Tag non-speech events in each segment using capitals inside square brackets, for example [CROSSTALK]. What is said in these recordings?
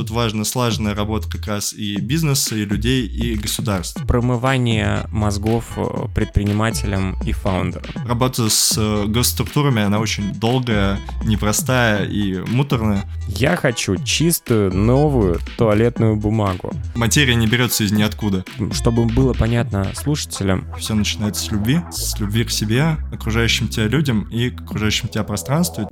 тут важна слаженная работа как раз и бизнеса, и людей, и государств. Промывание мозгов э, предпринимателям и фаундерам. Работа с э, госструктурами, она очень долгая, непростая и муторная. Я хочу чистую, новую туалетную бумагу. Материя не берется из ниоткуда. Чтобы было понятно слушателям. Все начинается с любви, с любви к себе, окружающим тебя людям и к окружающим тебя пространству.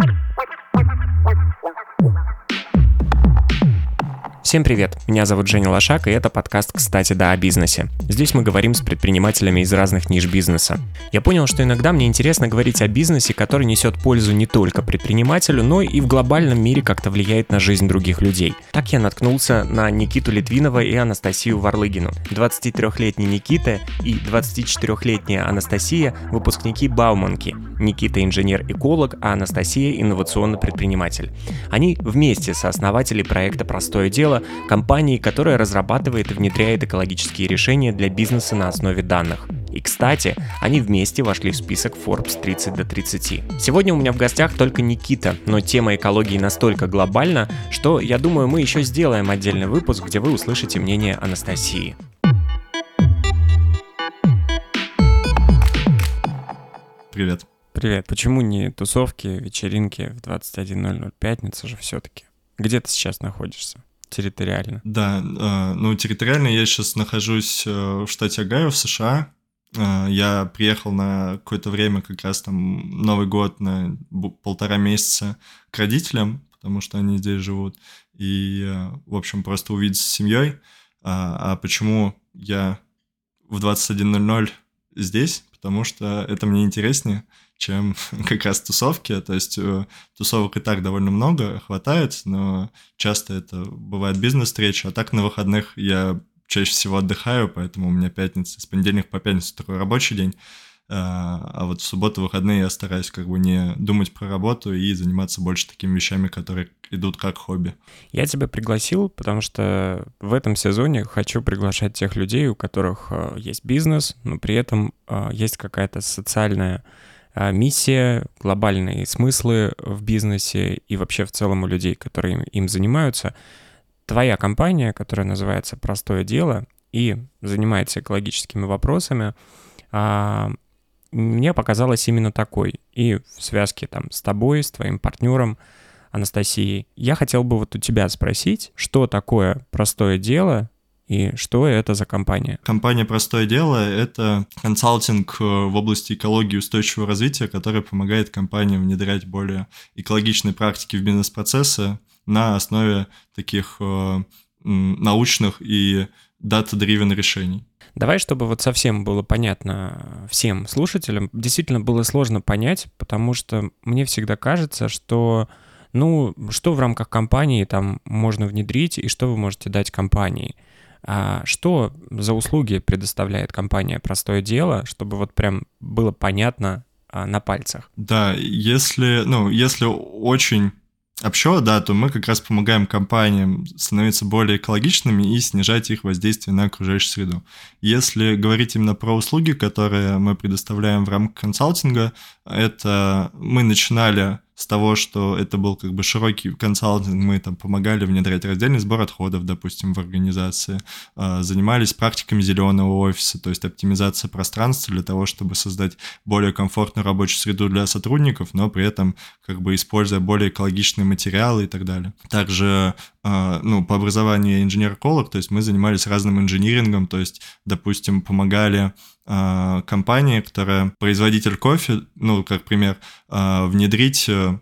Всем привет, меня зовут Женя Лошак, и это подкаст «Кстати, да, о бизнесе». Здесь мы говорим с предпринимателями из разных ниш бизнеса. Я понял, что иногда мне интересно говорить о бизнесе, который несет пользу не только предпринимателю, но и в глобальном мире как-то влияет на жизнь других людей. Так я наткнулся на Никиту Литвинова и Анастасию Варлыгину. 23-летний Никита и 24-летняя Анастасия – выпускники Бауманки. Никита – инженер-эколог, а Анастасия – инновационный предприниматель. Они вместе сооснователи проекта «Простое дело», компании, которая разрабатывает и внедряет экологические решения для бизнеса на основе данных. И, кстати, они вместе вошли в список Forbes 30 до 30. Сегодня у меня в гостях только Никита, но тема экологии настолько глобальна, что, я думаю, мы еще сделаем отдельный выпуск, где вы услышите мнение Анастасии. Привет. Привет. Почему не тусовки, вечеринки в 21.00 пятница же все-таки? Где ты сейчас находишься? Территориально? Да, э, ну территориально я сейчас нахожусь э, в штате Огайо в США. Э, я приехал на какое-то время, как раз там Новый год, на полтора месяца к родителям, потому что они здесь живут. И, в общем, просто увидеться с семьей. А, а почему я в 21.00 здесь? Потому что это мне интереснее чем [LAUGHS] как раз тусовки. То есть э, тусовок и так довольно много, хватает, но часто это бывает бизнес-встреча. А так на выходных я чаще всего отдыхаю, поэтому у меня пятница, с понедельника по пятницу такой рабочий день. А, а вот в субботу, выходные я стараюсь как бы не думать про работу и заниматься больше такими вещами, которые идут как хобби. Я тебя пригласил, потому что в этом сезоне хочу приглашать тех людей, у которых э, есть бизнес, но при этом э, есть какая-то социальная миссия, глобальные смыслы в бизнесе и вообще в целом у людей, которые им занимаются. Твоя компания, которая называется «Простое дело» и занимается экологическими вопросами, а, мне показалась именно такой. И в связке там с тобой, с твоим партнером Анастасией. Я хотел бы вот у тебя спросить, что такое простое дело и что это за компания? Компания «Простое дело» — это консалтинг э, в области экологии и устойчивого развития, который помогает компаниям внедрять более экологичные практики в бизнес-процессы на основе таких э, научных и data-driven решений. Давай, чтобы вот совсем было понятно всем слушателям, действительно было сложно понять, потому что мне всегда кажется, что ну, что в рамках компании там можно внедрить и что вы можете дать компании – что за услуги предоставляет компания «Простое дело», чтобы вот прям было понятно а, на пальцах? Да, если, ну, если очень общо, да, то мы как раз помогаем компаниям становиться более экологичными и снижать их воздействие на окружающую среду. Если говорить именно про услуги, которые мы предоставляем в рамках консалтинга, это мы начинали с того, что это был как бы широкий консалтинг, мы там помогали внедрять раздельный сбор отходов, допустим, в организации, а, занимались практиками зеленого офиса, то есть оптимизация пространства для того, чтобы создать более комфортную рабочую среду для сотрудников, но при этом как бы используя более экологичные материалы и так далее. Также а, ну, по образованию инженер-эколог, то есть мы занимались разным инжинирингом, то есть, допустим, помогали э, компании, которая производитель кофе, ну, как пример, э, внедрить э,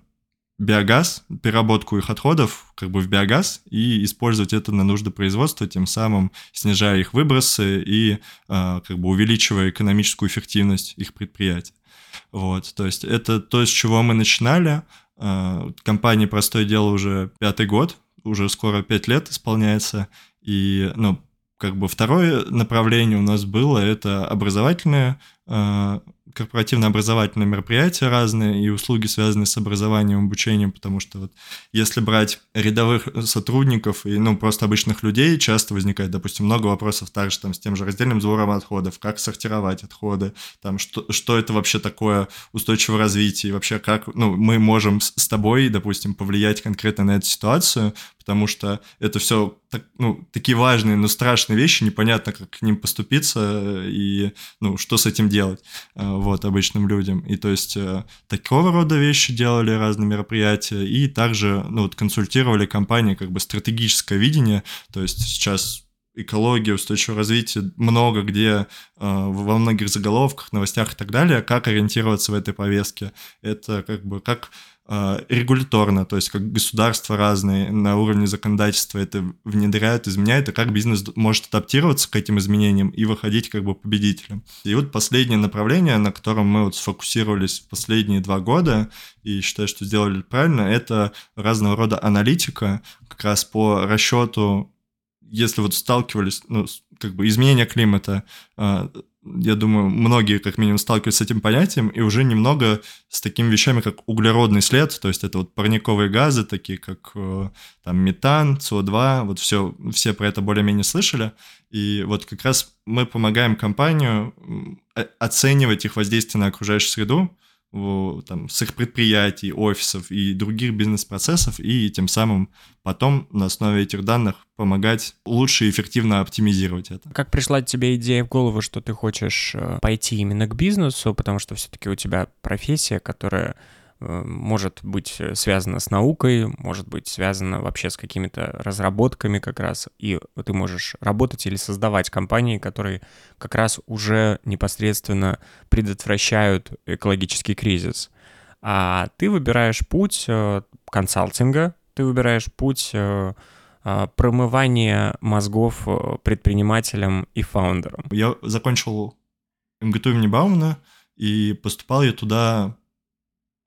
биогаз, переработку их отходов как бы в биогаз и использовать это на нужды производства, тем самым снижая их выбросы и как бы увеличивая экономическую эффективность их предприятий. Вот, то есть это то, с чего мы начинали. Э, компании «Простое дело» уже пятый год, уже скоро пять лет исполняется, и, ну, как бы второе направление у нас было, это образовательная э, корпоративно-образовательные мероприятия разные и услуги, связанные с образованием, обучением, потому что вот если брать рядовых сотрудников и, ну, просто обычных людей, часто возникает, допустим, много вопросов также там с тем же раздельным сбором отходов, как сортировать отходы, там, что, что это вообще такое устойчивое развитие, и вообще как, ну, мы можем с тобой, допустим, повлиять конкретно на эту ситуацию, потому что это все так, ну, такие важные, но страшные вещи, непонятно, как к ним поступиться и ну, что с этим делать э, вот, обычным людям. И то есть э, такого рода вещи делали разные мероприятия, и также ну, вот, консультировали компании как бы стратегическое видение, то есть сейчас экология, устойчивое развитие много где, э, во многих заголовках, новостях и так далее, как ориентироваться в этой повестке. Это как бы как регуляторно, то есть как государства разные на уровне законодательства это внедряют, изменяют, и как бизнес может адаптироваться к этим изменениям и выходить как бы победителем. И вот последнее направление, на котором мы вот сфокусировались последние два года, и считаю, что сделали правильно, это разного рода аналитика, как раз по расчету если вот сталкивались, ну, как бы изменение климата, а, я думаю, многие как минимум сталкиваются с этим понятием, и уже немного с такими вещами, как углеродный след, то есть это вот парниковые газы, такие как э, там метан, СО2, вот все, все про это более-менее слышали, и вот как раз мы помогаем компанию оценивать их воздействие на окружающую среду, там, с их предприятий, офисов и других бизнес-процессов, и тем самым потом на основе этих данных помогать лучше и эффективно оптимизировать это. Как пришла тебе идея в голову, что ты хочешь э, пойти именно к бизнесу, потому что все-таки у тебя профессия, которая может быть э, связано с наукой, может быть связано вообще с какими-то разработками как раз, и ты можешь работать или создавать компании, которые как раз уже непосредственно предотвращают экологический кризис. А ты выбираешь путь э, консалтинга, ты выбираешь путь промывания мозгов предпринимателям и фаундерам. Я закончил МГТУ имени Баумана, и поступал я туда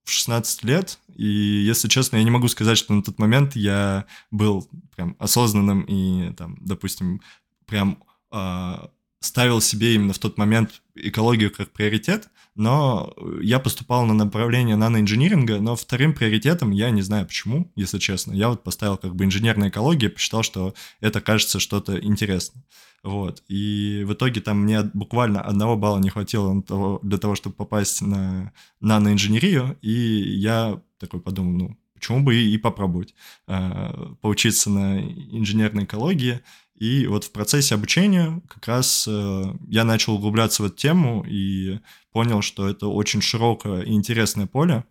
в 16 лет, и, если честно, я не могу сказать, что на тот момент я был прям осознанным и, там, допустим, прям э, ставил себе именно в тот момент экологию как приоритет, но я поступал на направление наноинжиниринга, но вторым приоритетом, я не знаю почему, если честно, я вот поставил как бы инженерная экология, посчитал, что это кажется что-то интересное. Вот. И в итоге там мне буквально одного балла не хватило для того, чтобы попасть на наноинженерию, и я такой подумал, ну, почему бы и, попробовать э, поучиться на инженерной экологии. И вот в процессе обучения как раз э, я начал углубляться в эту тему и понял, что это очень широкое и интересное поле.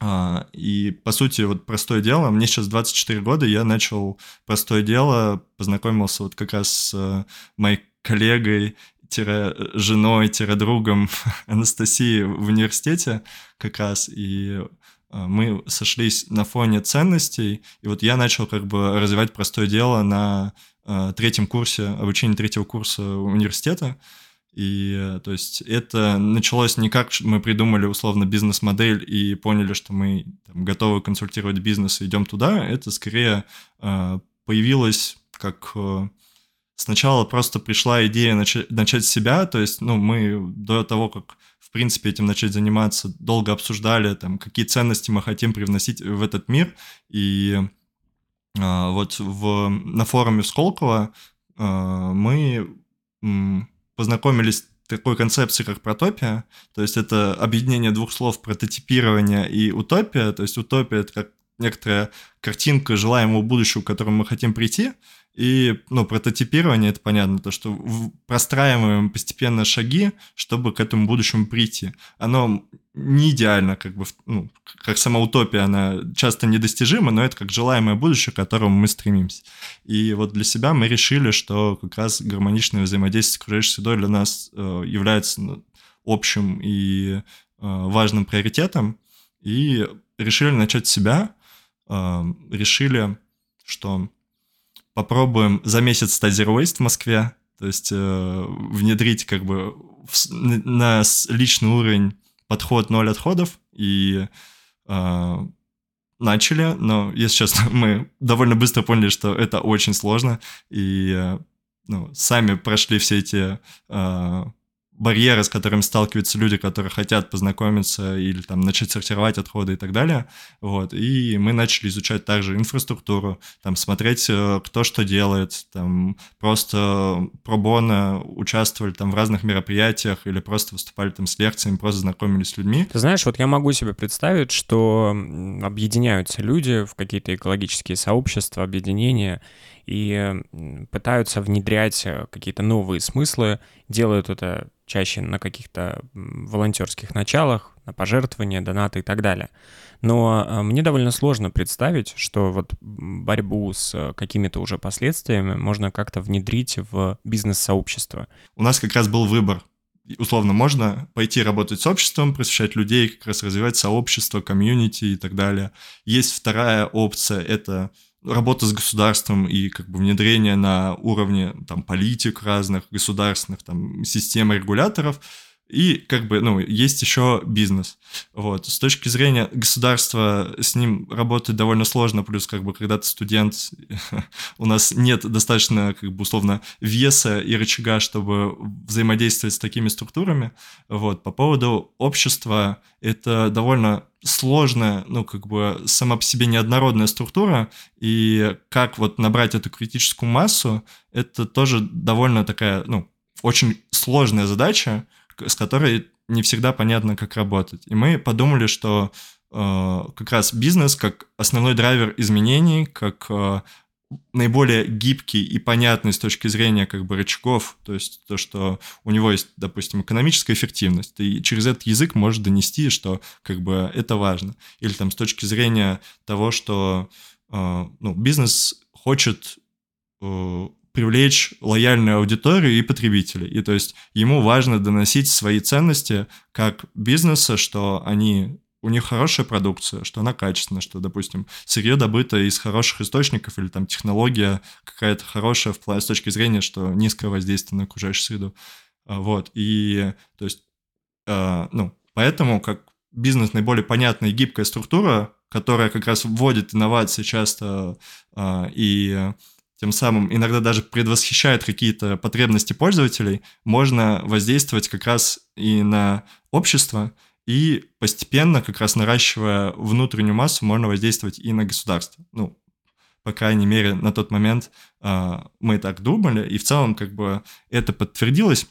А, и, по сути, вот простое дело, мне сейчас 24 года, я начал простое дело, познакомился вот как раз с э, моей коллегой, женой, другом [LAUGHS] Анастасией в университете как раз, и э, мы сошлись на фоне ценностей, и вот я начал как бы развивать простое дело на третьем курсе, обучения третьего курса университета, и э, то есть это началось не как мы придумали условно бизнес-модель и поняли, что мы там, готовы консультировать бизнес и идем туда. Это скорее э, появилось как э, сначала просто пришла идея начать, начать с себя. То есть, ну, мы до того, как в принципе этим начать заниматься, долго обсуждали, там, какие ценности мы хотим привносить в этот мир. И э, вот в, на форуме Сколково э, мы познакомились такой концепции, как протопия, то есть это объединение двух слов прототипирование и утопия, то есть утопия это как некоторая картинка желаемого будущего, к которому мы хотим прийти, и, ну, прототипирование, это понятно, то, что простраиваем постепенно шаги, чтобы к этому будущему прийти. Оно не идеально, как бы, ну, как сама утопия, она часто недостижима, но это как желаемое будущее, к которому мы стремимся. И вот для себя мы решили, что как раз гармоничное взаимодействие с окружающей средой для нас э, является ну, общим и э, важным приоритетом, и решили начать с себя, э, решили, что попробуем за месяц стать Zero Waste в Москве, то есть э, внедрить как бы в, на личный уровень подход ноль отходов. И э, начали, но, если честно, [LAUGHS] мы довольно быстро поняли, что это очень сложно, и э, ну, сами прошли все эти э, барьеры, с которыми сталкиваются люди, которые хотят познакомиться или там начать сортировать отходы и так далее. Вот. И мы начали изучать также инфраструктуру, там смотреть, э, кто что делает, там просто пробона участвовали там в разных мероприятиях или просто выступали там с лекциями, просто знакомились с людьми. Ты знаешь, вот я могу себе представить, что объединяются люди в какие-то экологические сообщества, объединения, и пытаются внедрять э, какие-то новые смыслы, делают это чаще на каких-то волонтерских началах, на пожертвования, донаты и так далее. Но э, мне довольно сложно представить, что вот борьбу с э, какими-то уже последствиями можно как-то внедрить в бизнес-сообщество. У нас как раз был выбор условно можно пойти работать с обществом, просвещать людей, как раз развивать сообщество, комьюнити и так далее. Есть вторая опция, это работа с государством и как бы внедрение на уровне там политик разных, государственных там систем регуляторов, и как бы, ну, есть еще бизнес. Вот. С точки зрения государства с ним работать довольно сложно, плюс как бы когда ты студент, [LAUGHS] у нас нет достаточно как бы условно веса и рычага, чтобы взаимодействовать с такими структурами. Вот. По поводу общества, это довольно сложная, ну, как бы сама по себе неоднородная структура, и как вот набрать эту критическую массу, это тоже довольно такая, ну, очень сложная задача, с которой не всегда понятно, как работать. И мы подумали, что э, как раз бизнес как основной драйвер изменений, как э, наиболее гибкий и понятный с точки зрения как бы рычагов, то есть то, что у него есть, допустим, экономическая эффективность, и через этот язык может донести, что как бы это важно. Или там с точки зрения того, что э, ну, бизнес хочет э, привлечь лояльную аудиторию и потребителей. И то есть ему важно доносить свои ценности как бизнеса, что они у них хорошая продукция, что она качественная, что, допустим, сырье добыто из хороших источников или там технология какая-то хорошая в плане с точки зрения, что низкое воздействие на окружающую среду. А, вот, и то есть, э, ну, поэтому как бизнес наиболее понятная и гибкая структура, которая как раз вводит инновации часто э, и тем самым иногда даже предвосхищает какие-то потребности пользователей, можно воздействовать как раз и на общество, и постепенно, как раз наращивая внутреннюю массу, можно воздействовать и на государство. Ну, по крайней мере, на тот момент э, мы так думали, и в целом как бы это подтвердилось.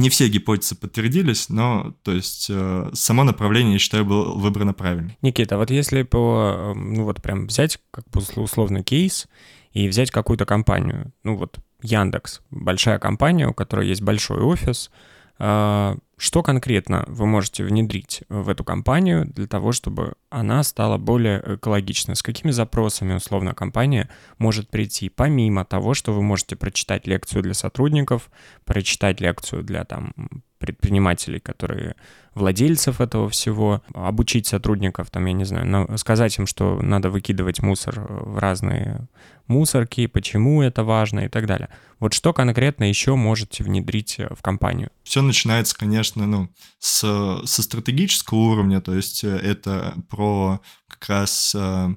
Не все гипотезы подтвердились, но то есть э, само направление, я считаю, было выбрано правильно. Никита, вот если по, ну вот прям взять как бы условно кейс и взять какую-то компанию, ну вот Яндекс, большая компания, у которой есть большой офис, а, что конкретно вы можете внедрить в эту компанию для того, чтобы она стала более экологичной? С какими запросами, условно, компания может прийти, помимо того, что вы можете прочитать лекцию для сотрудников, прочитать лекцию для там предпринимателей, которые владельцев этого всего, обучить сотрудников, там, я не знаю, сказать им, что надо выкидывать мусор в разные мусорки, почему это важно и так далее. Вот что конкретно еще можете внедрить в компанию? Все начинается, конечно, ну, с, со стратегического уровня, то есть э, это про как раз э,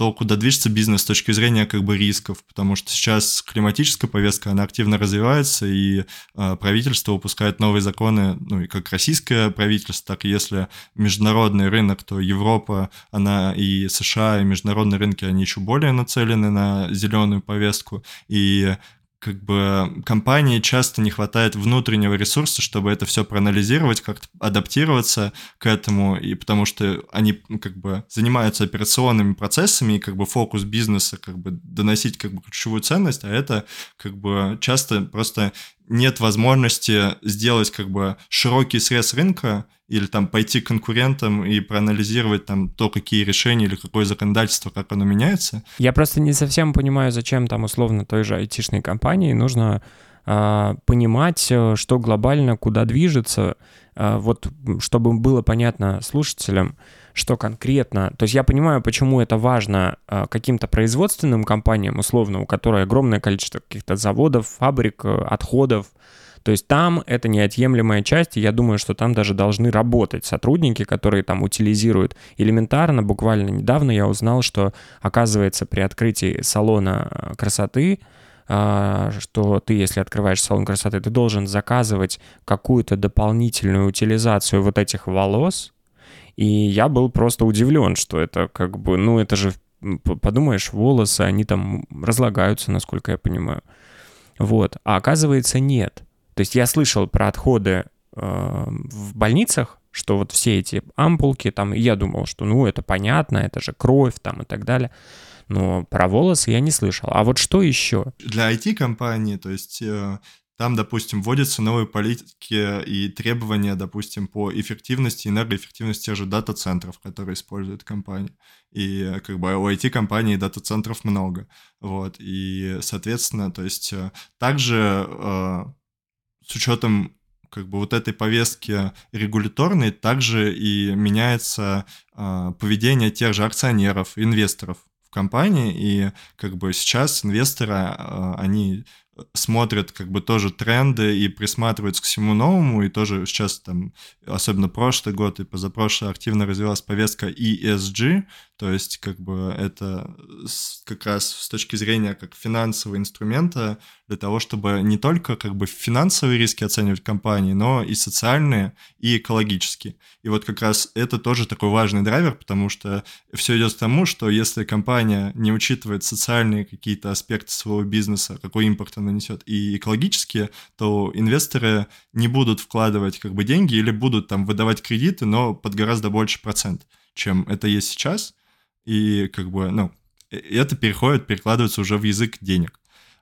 то, куда движется бизнес с точки зрения как бы рисков, потому что сейчас климатическая повестка, она активно развивается, и э, правительство выпускает новые законы, ну и как российское правительство, так и если международный рынок, то Европа, она и США, и международные рынки, они еще более нацелены на зеленую повестку, и как бы компании часто не хватает внутреннего ресурса, чтобы это все проанализировать, как-то адаптироваться к этому, и потому что они как бы занимаются операционными процессами, и как бы фокус бизнеса как бы доносить как бы ключевую ценность, а это как бы часто просто нет возможности сделать как бы широкий срез рынка или там пойти к конкурентам и проанализировать там то, какие решения или какое законодательство, как оно меняется. Я просто не совсем понимаю, зачем там условно той же айтишной компании нужно э, понимать, что глобально куда движется, э, вот чтобы было понятно слушателям, что конкретно. То есть я понимаю, почему это важно э, каким-то производственным компаниям, условно, у которой огромное количество каких-то заводов, фабрик, э, отходов, то есть там это неотъемлемая часть, и я думаю, что там даже должны работать сотрудники, которые там утилизируют элементарно. Буквально недавно я узнал, что, оказывается, при открытии салона э, красоты что ты, если открываешь салон красоты, ты должен заказывать какую-то дополнительную утилизацию вот этих волос. И я был просто удивлен, что это как бы, ну это же, подумаешь, волосы, они там разлагаются, насколько я понимаю. Вот. А оказывается, нет. То есть я слышал про отходы э, в больницах, что вот все эти ампулки, там, я думал, что ну это понятно, это же кровь там и так далее. Но про волосы я не слышал. А вот что еще? Для IT-компании, то есть э, там, допустим, вводятся новые политики и требования, допустим, по эффективности, энергоэффективности тех же дата-центров, которые используют компании. И как бы у IT-компаний дата-центров много. Вот. И, соответственно, то есть э, также э, с учетом как бы вот этой повестки регуляторной также и меняется э, поведение тех же акционеров, инвесторов в компании, и как бы сейчас инвесторы, э, они смотрят как бы тоже тренды и присматриваются к всему новому, и тоже сейчас там, особенно прошлый год и позапрошлый, активно развилась повестка ESG, то есть как бы это как раз с точки зрения как финансового инструмента для того, чтобы не только как бы финансовые риски оценивать компании, но и социальные, и экологические. И вот как раз это тоже такой важный драйвер, потому что все идет к тому, что если компания не учитывает социальные какие-то аспекты своего бизнеса, какой импорт она несет, и экологические, то инвесторы не будут вкладывать как бы деньги или будут там выдавать кредиты, но под гораздо больше процент, чем это есть сейчас. И как бы, ну, это переходит, перекладывается уже в язык денег.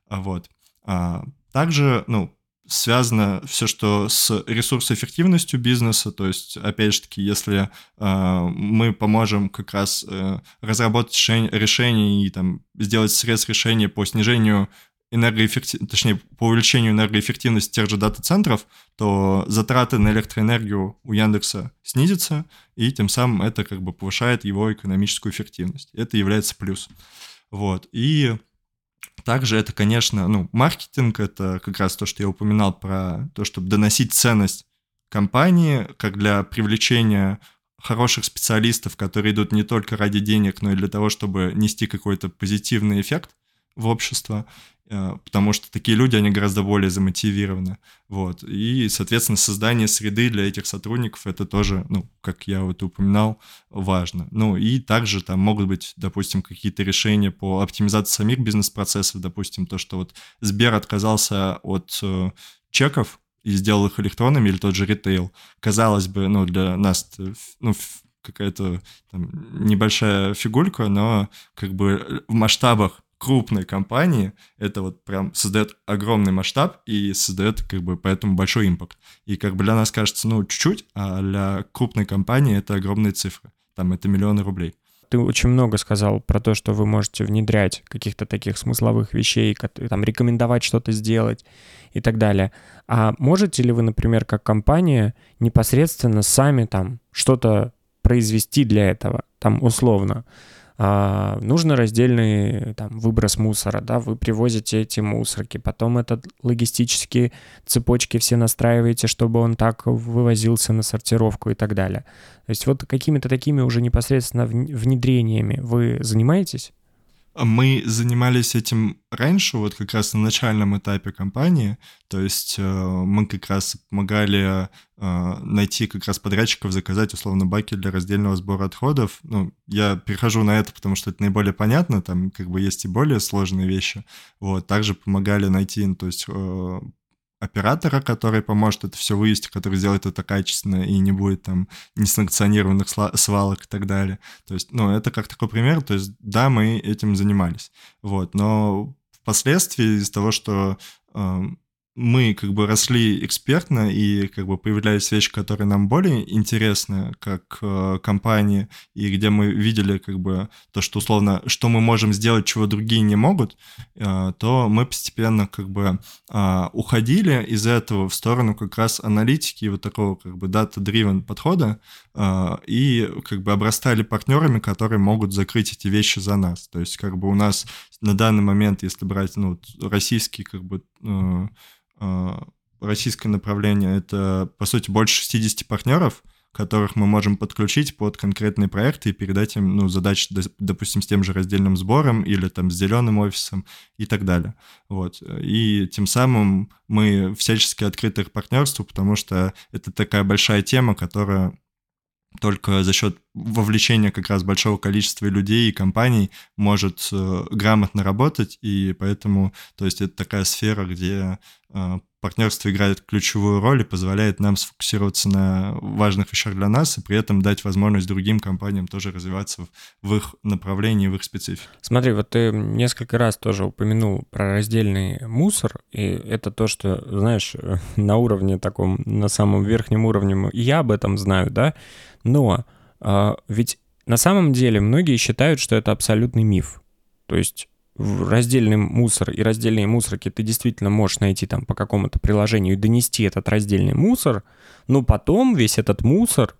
Вот. А, также, ну, связано все, что с ресурсоэффективностью бизнеса, то есть, опять же таки, если э, мы поможем как раз э, разработать решение, решение и там сделать срез решения по снижению энергоэффективности, точнее, по увеличению энергоэффективности тех же дата-центров, то затраты на электроэнергию у Яндекса снизятся, и тем самым это как бы повышает его экономическую эффективность. Это является плюсом. Вот. И также это, конечно, ну, маркетинг, это как раз то, что я упоминал про то, чтобы доносить ценность компании, как для привлечения хороших специалистов, которые идут не только ради денег, но и для того, чтобы нести какой-то позитивный эффект в общество. Э, потому что такие люди, они гораздо более замотивированы, вот, и, соответственно, создание среды для этих сотрудников, это тоже, ну, как я вот упоминал, важно, ну, и также там могут быть, допустим, какие-то решения по оптимизации самих бизнес-процессов, допустим, то, что вот Сбер отказался от э, чеков и сделал их электронными, или тот же ритейл, казалось бы, ну, для нас, ну, какая-то небольшая фигурка, но как бы в масштабах крупной компании это вот прям создает огромный масштаб и создает как бы поэтому большой импакт. И как бы для нас кажется, ну, чуть-чуть, а для крупной компании это огромные цифры. Там это миллионы рублей. Ты очень много сказал про то, что вы можете внедрять каких-то таких смысловых вещей, там, рекомендовать что-то сделать и так далее. А можете ли вы, например, как компания непосредственно сами там что-то произвести для этого, там условно? А, нужно раздельный там, выброс мусора, да, вы привозите эти мусорки, потом это логистические цепочки все настраиваете, чтобы он так вывозился на сортировку и так далее. То есть вот какими-то такими уже непосредственно внедрениями вы занимаетесь? Мы занимались этим раньше, вот как раз на начальном этапе компании, то есть э, мы как раз помогали э, найти как раз подрядчиков, заказать условно баки для раздельного сбора отходов. Ну, я перехожу на это, потому что это наиболее понятно, там как бы есть и более сложные вещи. Вот, также помогали найти, ну, то есть э, оператора, который поможет это все вывести, который сделает это качественно и не будет там несанкционированных свалок и так далее. То есть, ну, это как такой пример, то есть, да, мы этим занимались, вот, но впоследствии из-за того, что э, мы как бы росли экспертно, и как бы появлялись вещи, которые нам более интересны, как э, компании, и где мы видели как бы то, что условно, что мы можем сделать, чего другие не могут, э, то мы постепенно как бы э, уходили из этого в сторону как раз аналитики и вот такого как бы data-driven подхода, э, и как бы обрастали партнерами, которые могут закрыть эти вещи за нас. То есть как бы у нас на данный момент, если брать ну, российский как бы э, российское направление, это, по сути, больше 60 партнеров, которых мы можем подключить под конкретные проекты и передать им ну, задачи, допустим, с тем же раздельным сбором или там с зеленым офисом и так далее. Вот. И тем самым мы всячески открыты к партнерству, потому что это такая большая тема, которая только за счет вовлечения как раз большого количества людей и компаний может э, грамотно работать, и поэтому, то есть это такая сфера, где э, партнерство играет ключевую роль и позволяет нам сфокусироваться на важных вещах для нас и при этом дать возможность другим компаниям тоже развиваться в их направлении, в их специфике. Смотри, вот ты несколько раз тоже упомянул про раздельный мусор, и это то, что, знаешь, [LAUGHS] на уровне таком, на самом верхнем уровне, я об этом знаю, да, но ведь на самом деле многие считают, что это абсолютный миф. То есть раздельный мусор и раздельные мусорки ты действительно можешь найти там по какому-то приложению и донести этот раздельный мусор, но потом весь этот мусор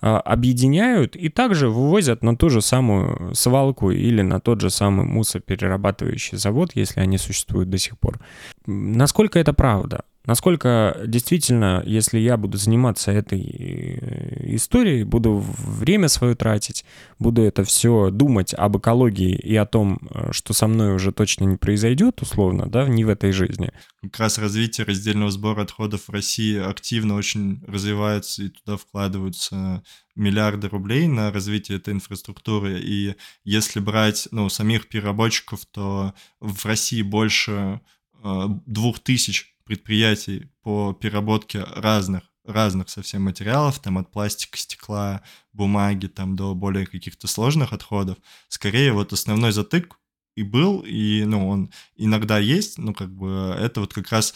а, объединяют и также вывозят на ту же самую свалку или на тот же самый мусоперерабатывающий завод, если они существуют до сих пор. Насколько это правда? Насколько действительно, если я буду заниматься этой э, историей, буду время свое тратить, буду это все думать об экологии и о том, э, что со мной уже точно не произойдет, условно, да, не в этой жизни. Как раз развитие раздельного сбора отходов в России активно очень развивается, и туда вкладываются миллиарды рублей на развитие этой инфраструктуры. И если брать ну, самих переработчиков, то в России больше э, двух тысяч предприятий по переработке разных разных совсем материалов, там от пластика, стекла, бумаги, там до более каких-то сложных отходов. Скорее вот основной затык и был, и, ну, он иногда есть, ну, как бы это вот как раз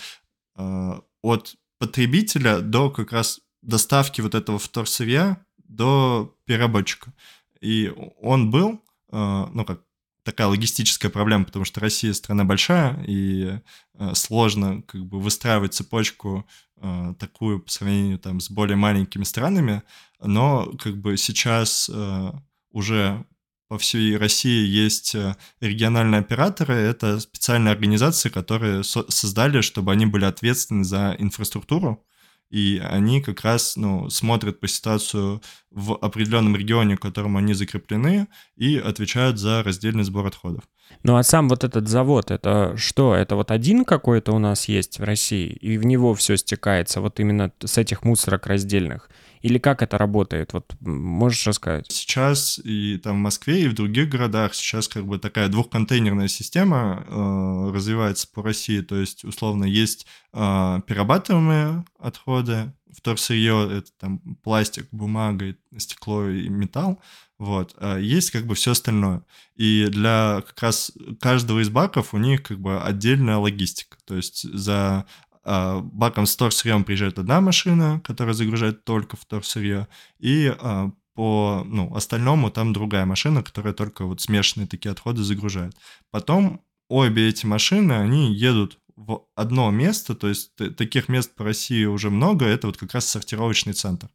э, от потребителя до как раз доставки вот этого вторсырья до переработчика. И он был, э, ну, как такая логистическая проблема, потому что Россия страна большая, и э, сложно как бы выстраивать цепочку э, такую по сравнению там с более маленькими странами, но как бы сейчас э, уже по всей России есть региональные операторы, это специальные организации, которые со- создали, чтобы они были ответственны за инфраструктуру, и они как раз ну, смотрят по ситуацию в определенном регионе, в котором они закреплены, и отвечают за раздельный сбор отходов. Ну а сам вот этот завод, это что? Это вот один какой-то у нас есть в России, и в него все стекается, вот именно с этих мусорок раздельных? Или как это работает? Вот можешь рассказать? Сейчас и там в Москве, и в других городах сейчас как бы такая двухконтейнерная система э, развивается по России. То есть, условно, есть э, перерабатываемые отходы, вторсырье, это там пластик, бумага, стекло и металл, вот. А есть как бы все остальное. И для как раз каждого из баков у них как бы отдельная логистика. То есть за баком с торсырьем приезжает одна машина, которая загружает только в торсырье, и а, по ну, остальному там другая машина, которая только вот смешанные такие отходы загружает. Потом обе эти машины, они едут в одно место, то есть таких мест по России уже много, это вот как раз сортировочный центр.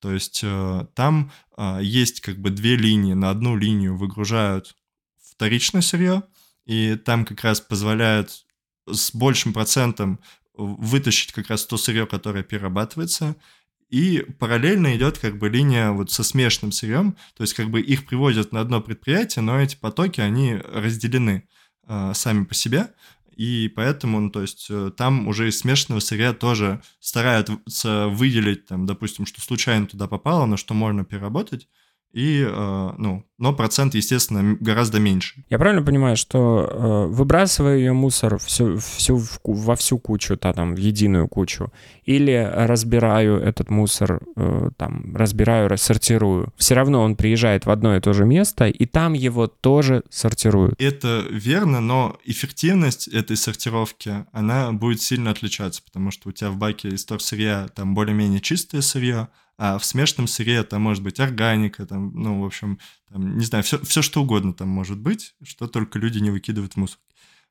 То есть э, там э, есть как бы две линии, на одну линию выгружают вторичное сырье, и там как раз позволяют с большим процентом вытащить как раз то сырье, которое перерабатывается, и параллельно идет как бы линия вот со смешанным сырьем, то есть как бы их привозят на одно предприятие, но эти потоки, они разделены э, сами по себе, и поэтому, ну, то есть э, там уже из смешанного сырья тоже стараются выделить, там, допустим, что случайно туда попало, но что можно переработать, и, э, ну, но процент, естественно, гораздо меньше. Я правильно понимаю, что э, выбрасываю ее мусор всю, всю, во всю кучу, да, там, в единую кучу, или разбираю этот мусор, э, там, разбираю, рассортирую. Все равно он приезжает в одно и то же место, и там его тоже сортируют. Это верно, но эффективность этой сортировки, она будет сильно отличаться, потому что у тебя в баке из сырья там более-менее чистое сырье, а в смешанном сыре там может быть органика, там, ну, в общем, там, не знаю, все, все что угодно там может быть, что только люди не выкидывают в мусор.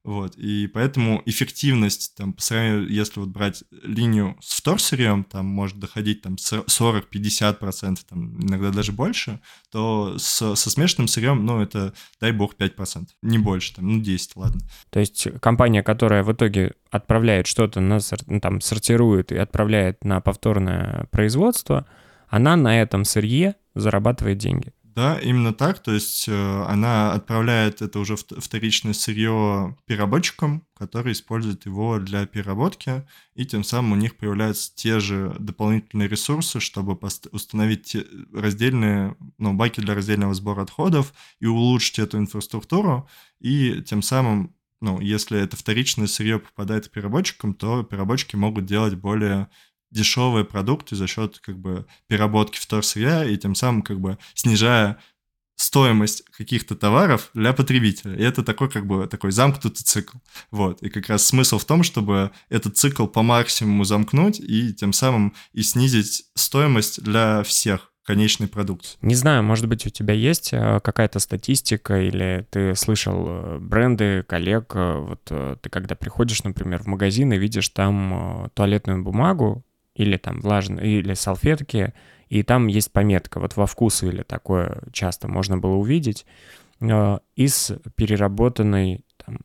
Вот, и поэтому эффективность, там, по сравнению, если вот брать линию с вторсырьем, там, может доходить там 40-50%, там, иногда даже больше, то с, со смешанным сырьем, ну, это, дай бог, 5%, не больше, там, ну, 10, ладно. То есть компания, которая в итоге отправляет что-то, на, ну, там, сортирует и отправляет на повторное производство, она на этом сырье зарабатывает деньги. Да, именно так. То есть э, она отправляет это уже вторичное сырье переработчикам, которые используют его для переработки, и тем самым у них появляются те же дополнительные ресурсы, чтобы установить раздельные, ну, баки для раздельного сбора отходов и улучшить эту инфраструктуру, и тем самым ну, если это вторичное сырье попадает к переработчикам, то переработчики могут делать более дешевые продукты за счет как бы переработки вторсырья и тем самым как бы снижая стоимость каких-то товаров для потребителя. И это такой как бы такой замкнутый цикл. Вот. И как раз смысл в том, чтобы этот цикл по максимуму замкнуть и тем самым и снизить стоимость для всех конечный продукт. Не знаю, может быть, у тебя есть э, какая-то статистика или ты слышал э, бренды, коллег, э, вот ты когда приходишь, например, в магазин и видишь там туалетную бумагу, или там влажные, или салфетки, и там есть пометка, вот во вкус или такое часто можно было увидеть, э, из переработанной, там,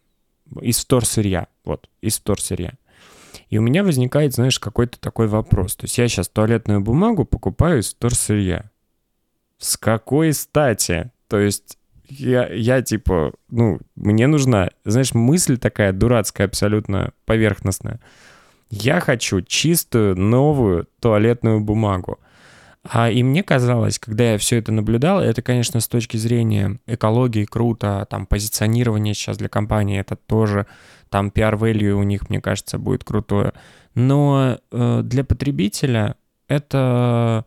из вторсырья, вот, из вторсырья. И у меня возникает, знаешь, какой-то такой вопрос. То есть я сейчас туалетную бумагу покупаю из вторсырья. С какой стати? То есть я, я типа, ну, мне нужна, знаешь, мысль такая дурацкая, абсолютно поверхностная. Я хочу чистую, новую туалетную бумагу. А, и мне казалось, когда я все это наблюдал, это, конечно, с точки зрения экологии круто, там позиционирование сейчас для компании это тоже, там PR-value у них, мне кажется, будет крутое. Но э, для потребителя это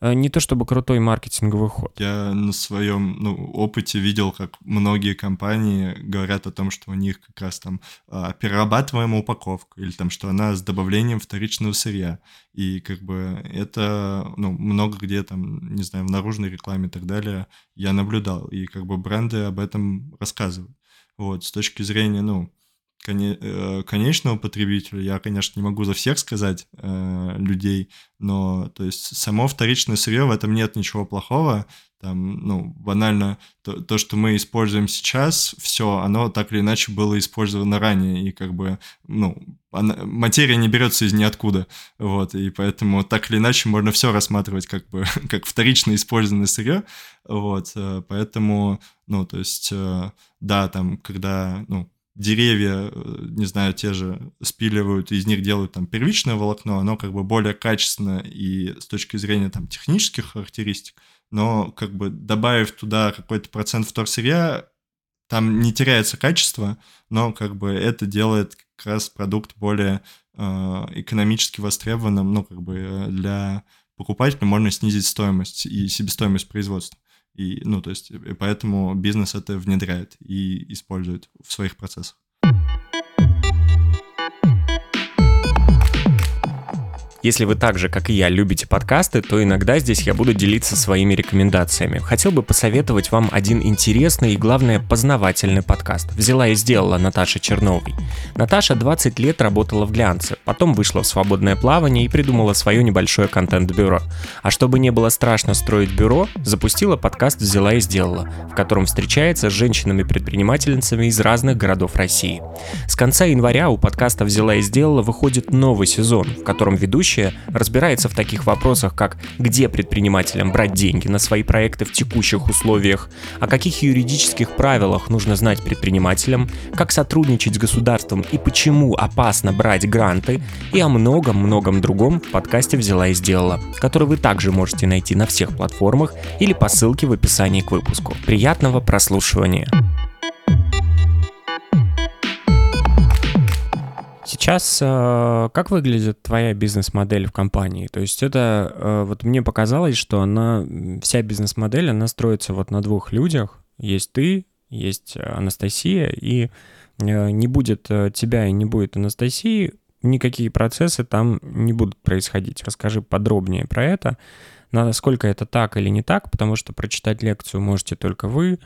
не то чтобы крутой маркетинговый ход. Я на своем ну, опыте видел, как многие компании говорят о том, что у них как раз там а, перерабатываемая упаковка, или там, что она с добавлением вторичного сырья. И как бы это, ну, много где там, не знаю, в наружной рекламе и так далее я наблюдал. И как бы бренды об этом рассказывают. Вот, с точки зрения, ну, Э, конечного потребителя, я, конечно, не могу за всех сказать э, людей, но то есть само вторичное сырье, в этом нет ничего плохого. Там, ну, банально, то, то, что мы используем сейчас, все, оно так или иначе было использовано ранее, и как бы, ну, она, материя не берется из ниоткуда, вот, и поэтому так или иначе можно все рассматривать как бы, [LAUGHS] как вторично использованное сырье, вот, э, поэтому, ну, то есть, э, да, там, когда, ну, деревья, э, не знаю, те же спиливают, из них делают там первичное волокно, оно как бы более качественно и с точки зрения там технических характеристик, но как бы добавив туда какой-то процент вторсырья, там не теряется качество, но как бы это делает как раз продукт более э, экономически востребованным, ну как бы э, для покупателя можно снизить стоимость и себестоимость производства. И, ну, то есть, и поэтому бизнес это внедряет и использует в своих процессах. Если вы так же, как и я, любите подкасты, то иногда здесь я буду делиться своими рекомендациями. Хотел бы посоветовать вам один интересный и, главное, познавательный подкаст. Взяла и сделала Наташа Черновой. Наташа 20 лет работала в глянце, потом вышла в свободное плавание и придумала свое небольшое контент-бюро. А чтобы не было страшно строить бюро, запустила подкаст «Взяла и сделала», в котором встречается с женщинами-предпринимательницами из разных городов России. С конца января у подкаста «Взяла и сделала» выходит новый сезон, в котором ведущий ведущая разбирается в таких вопросах, как где предпринимателям брать деньги на свои проекты в текущих условиях, о каких юридических правилах нужно знать предпринимателям, как сотрудничать с государством и почему опасно брать гранты, и о многом-многом другом в подкасте «Взяла и сделала», который вы также можете найти на всех платформах или по ссылке в описании к выпуску. Приятного прослушивания! Сейчас э, как выглядит твоя бизнес-модель в компании? То есть это, э, вот мне показалось, что она, вся бизнес-модель, она строится вот на двух людях. Есть ты, есть Анастасия, и э, не будет тебя и не будет Анастасии, никакие процессы там не будут происходить. Расскажи подробнее про это, насколько это так или не так, потому что прочитать лекцию можете только вы,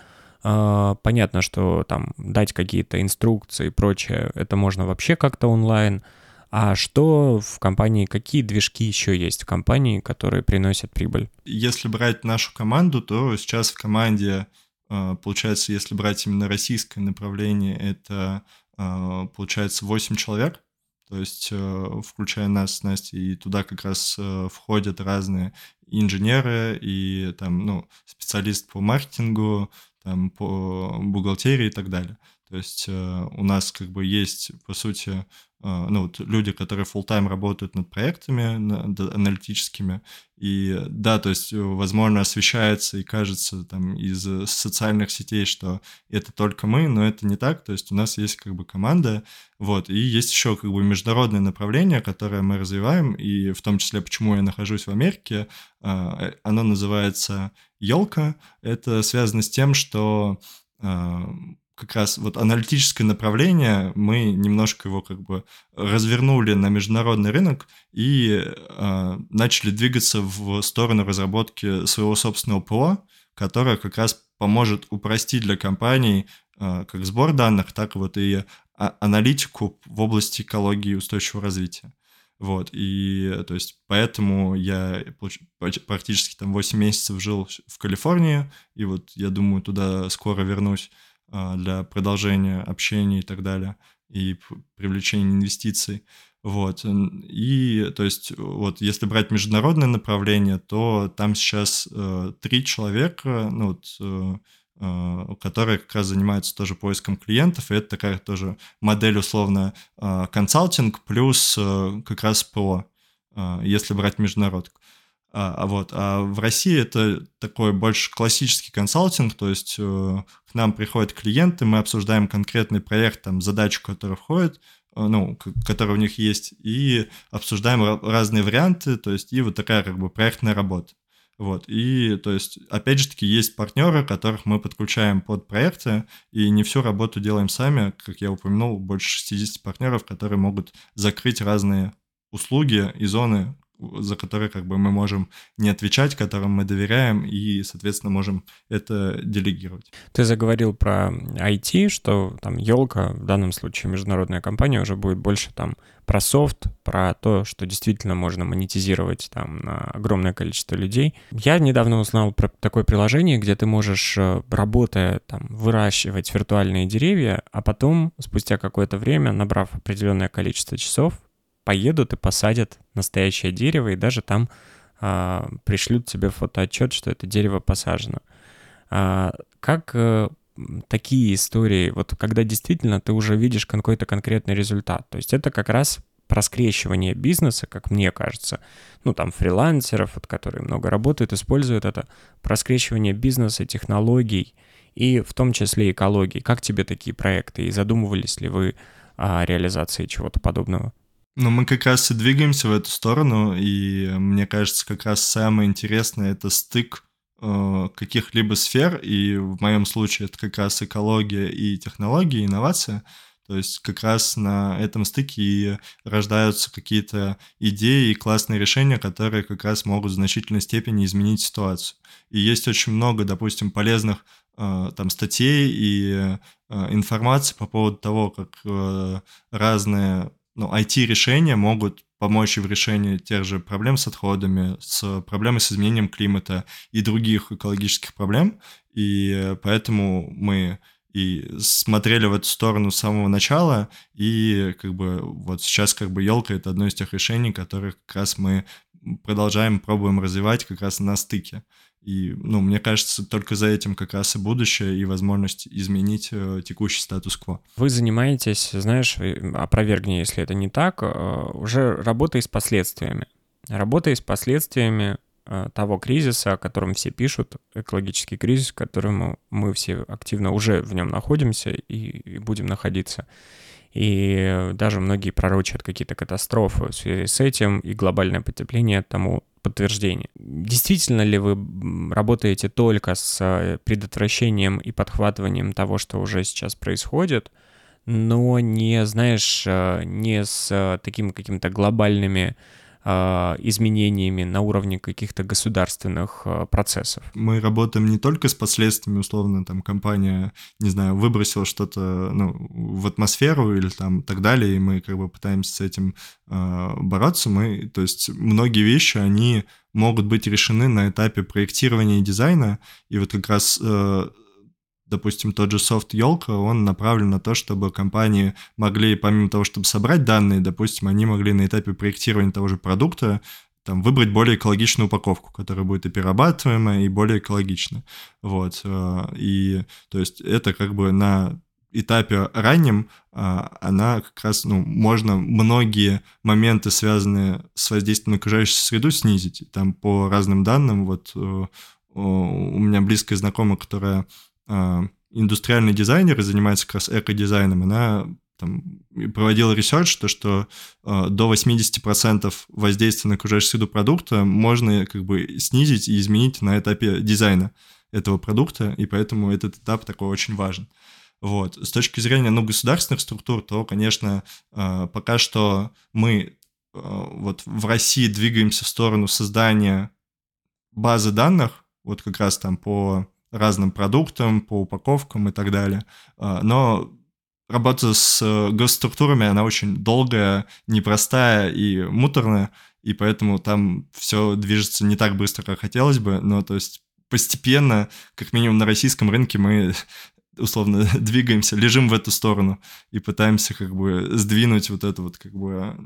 понятно, что там дать какие-то инструкции и прочее, это можно вообще как-то онлайн. А что в компании, какие движки еще есть в компании, которые приносят прибыль? Если брать нашу команду, то сейчас в команде, а, получается, если брать именно российское направление, это а, получается 8 человек. то есть включая нас с Настей, и туда как раз входят разные инженеры и там, ну, специалист по маркетингу, там, по бухгалтерии и так далее. То есть э, у нас как бы есть, по сути, ну, вот люди, которые full time работают над проектами над аналитическими, и да, то есть, возможно, освещается и кажется там из социальных сетей, что это только мы, но это не так, то есть у нас есть как бы команда, вот, и есть еще как бы международное направление, которое мы развиваем, и в том числе, почему я нахожусь в Америке, э, оно называется «Елка», это связано с тем, что как раз вот аналитическое направление, мы немножко его как бы развернули на международный рынок и э, начали двигаться в сторону разработки своего собственного ПО, которое как раз поможет упростить для компаний э, как сбор данных, так вот и а, аналитику в области экологии и устойчивого развития. Вот, и то есть поэтому я практически там 8 месяцев жил в Калифорнии, и вот я думаю, туда скоро вернусь. А, для продолжения общения и так далее, и привлечения инвестиций. Вот. И, то есть, вот, если брать международное направление, то там сейчас э, три человека, ну, вот, э, э, которые как раз занимаются тоже поиском клиентов, и это такая тоже модель, условно, э, консалтинг плюс э, как раз ПО, э, если брать международку. А, а, вот, а в России это такой больше классический консалтинг, то есть э, к нам приходят клиенты, мы обсуждаем конкретный проект, там, задачу, которая входит, э, ну, которая у них есть, и обсуждаем разные варианты, то есть и вот такая как бы проектная работа. Вот, и, то есть, опять же таки, есть партнеры, которых мы подключаем под проекты, и не всю работу делаем сами, как я упомянул, больше 60 партнеров, которые могут закрыть разные услуги и зоны, за которые как бы мы можем не отвечать, которым мы доверяем и, соответственно, можем это делегировать. Ты заговорил про IT, что там елка, в данном случае международная компания, уже будет больше там про софт, про то, что действительно можно монетизировать там на огромное количество людей. Я недавно узнал про такое приложение, где ты можешь, э, работая там, выращивать виртуальные деревья, а потом, спустя какое-то время, набрав определенное количество часов, поедут и посадят настоящее дерево, и даже там а, пришлют тебе фотоотчет, что это дерево посажено. А, как а, такие истории, вот когда действительно ты уже видишь какой-то конкретный результат, то есть это как раз про скрещивание бизнеса, как мне кажется, ну там фрилансеров, вот, которые много работают, используют это, про скрещивание бизнеса, технологий и в том числе экологии. Как тебе такие проекты и задумывались ли вы о реализации чего-то подобного? Ну, мы как раз и двигаемся в эту сторону, и мне кажется, как раз самое интересное это стык э, каких-либо сфер, и в моем случае это как раз экология и технологии, инновация. То есть как раз на этом стыке и рождаются какие-то идеи и классные решения, которые как раз могут в значительной степени изменить ситуацию. И есть очень много, допустим, полезных э, там статей и э, информации по поводу того, как э, разные ну, IT-решения могут помочь в решении тех же проблем с отходами, с проблемой с изменением климата и других экологических проблем. И поэтому мы и смотрели в эту сторону с самого начала, и как бы вот сейчас как бы елка это одно из тех решений, которых как раз мы продолжаем, пробуем развивать как раз на стыке. И, ну, мне кажется, только за этим как раз и будущее, и возможность изменить э, текущий статус-кво. Вы занимаетесь, знаешь, опровергни, если это не так, э, уже работой с последствиями. Работой с последствиями э, того кризиса, о котором все пишут, экологический кризис, в котором мы все активно уже в нем находимся и, и будем находиться. И даже многие пророчат какие-то катастрофы в связи с этим, и глобальное потепление тому подтверждение. Действительно ли вы работаете только с э, предотвращением и подхватыванием того, что уже сейчас происходит, но не, знаешь, э, не с э, такими какими-то глобальными изменениями на уровне каких-то государственных а, процессов. Мы работаем не только с последствиями, условно, там компания, не знаю, выбросила что-то ну, в атмосферу или там так далее, и мы как бы пытаемся с этим э, бороться. Мы, то есть многие вещи, они могут быть решены на этапе проектирования и дизайна, и вот как раз допустим, тот же софт елка, он направлен на то, чтобы компании могли, помимо того, чтобы собрать данные, допустим, они могли на этапе проектирования того же продукта там, выбрать более экологичную упаковку, которая будет и перерабатываемая, и более экологичная. Вот. Э, и, то есть, это как бы на этапе раннем а, она как раз, ну, можно многие моменты, связанные с воздействием на окружающую среду, снизить. Там по разным данным, вот э, у меня близкая знакомая, которая индустриальный дизайнер и занимается как раз эко-дизайном, она там, проводила research, то, что э, до 80% воздействия на окружающую среду продукта можно как бы снизить и изменить на этапе дизайна этого продукта, и поэтому этот этап такой очень важен. Вот. С точки зрения ну, государственных структур, то, конечно, э, пока что мы э, вот в России двигаемся в сторону создания базы данных, вот как раз там по разным продуктам, по упаковкам и так далее. Э, но работа с госструктурами, она очень долгая, непростая и муторная, и поэтому там все движется не так быстро, как хотелось бы, но то есть постепенно, как минимум на российском рынке, мы [LAUGHS] условно [LAUGHS] двигаемся, лежим в эту сторону и пытаемся как бы сдвинуть вот эту вот как бы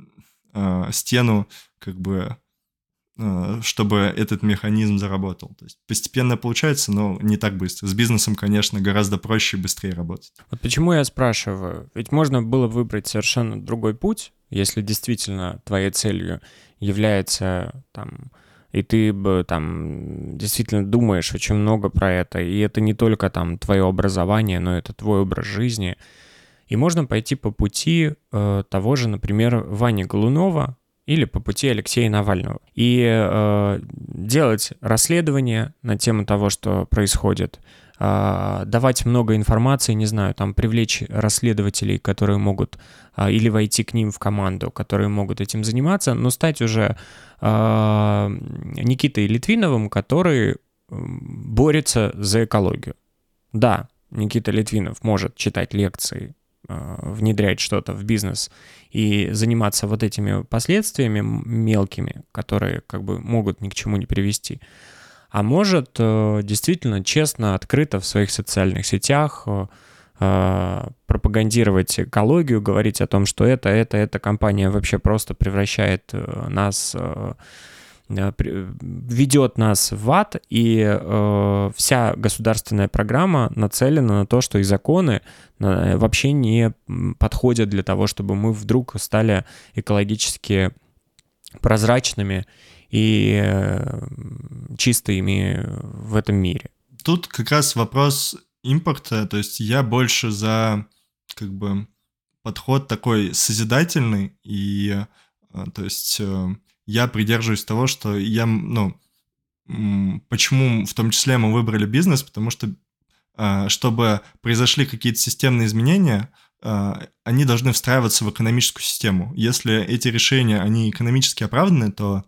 э, стену, как бы э, чтобы этот механизм заработал. То есть постепенно получается, но не так быстро. С бизнесом, конечно, гораздо проще и быстрее работать. Вот почему я спрашиваю? Ведь можно было выбрать совершенно другой путь, если действительно твоей целью является там и ты бы там действительно думаешь очень много про это, и это не только там твое образование, но это твой образ жизни. И можно пойти по пути э, того же, например, Вани Голунова или по пути Алексея Навального и э, делать расследование на тему того, что происходит, а, давать много информации, не знаю, там привлечь расследователей, которые могут а, или войти к ним в команду, которые могут этим заниматься, но стать уже а, Никитой Литвиновым, который борется за экологию. Да, Никита Литвинов может читать лекции, внедрять что-то в бизнес и заниматься вот этими последствиями мелкими, которые как бы могут ни к чему не привести а может э, действительно честно, открыто в своих социальных сетях э, э, пропагандировать экологию, говорить о том, что это, это, эта компания вообще просто превращает нас ведет нас в ад, и э, вся государственная программа нацелена на то, что и законы э, вообще не подходят для того, чтобы мы вдруг стали экологически прозрачными и э, чистыми в этом мире. Тут как раз вопрос импорта, то есть я больше за как бы подход такой созидательный, и э, то есть э, я придерживаюсь того, что я, ну, почему в том числе мы выбрали бизнес, потому что чтобы произошли какие-то системные изменения, они должны встраиваться в экономическую систему. Если эти решения, они экономически оправданы, то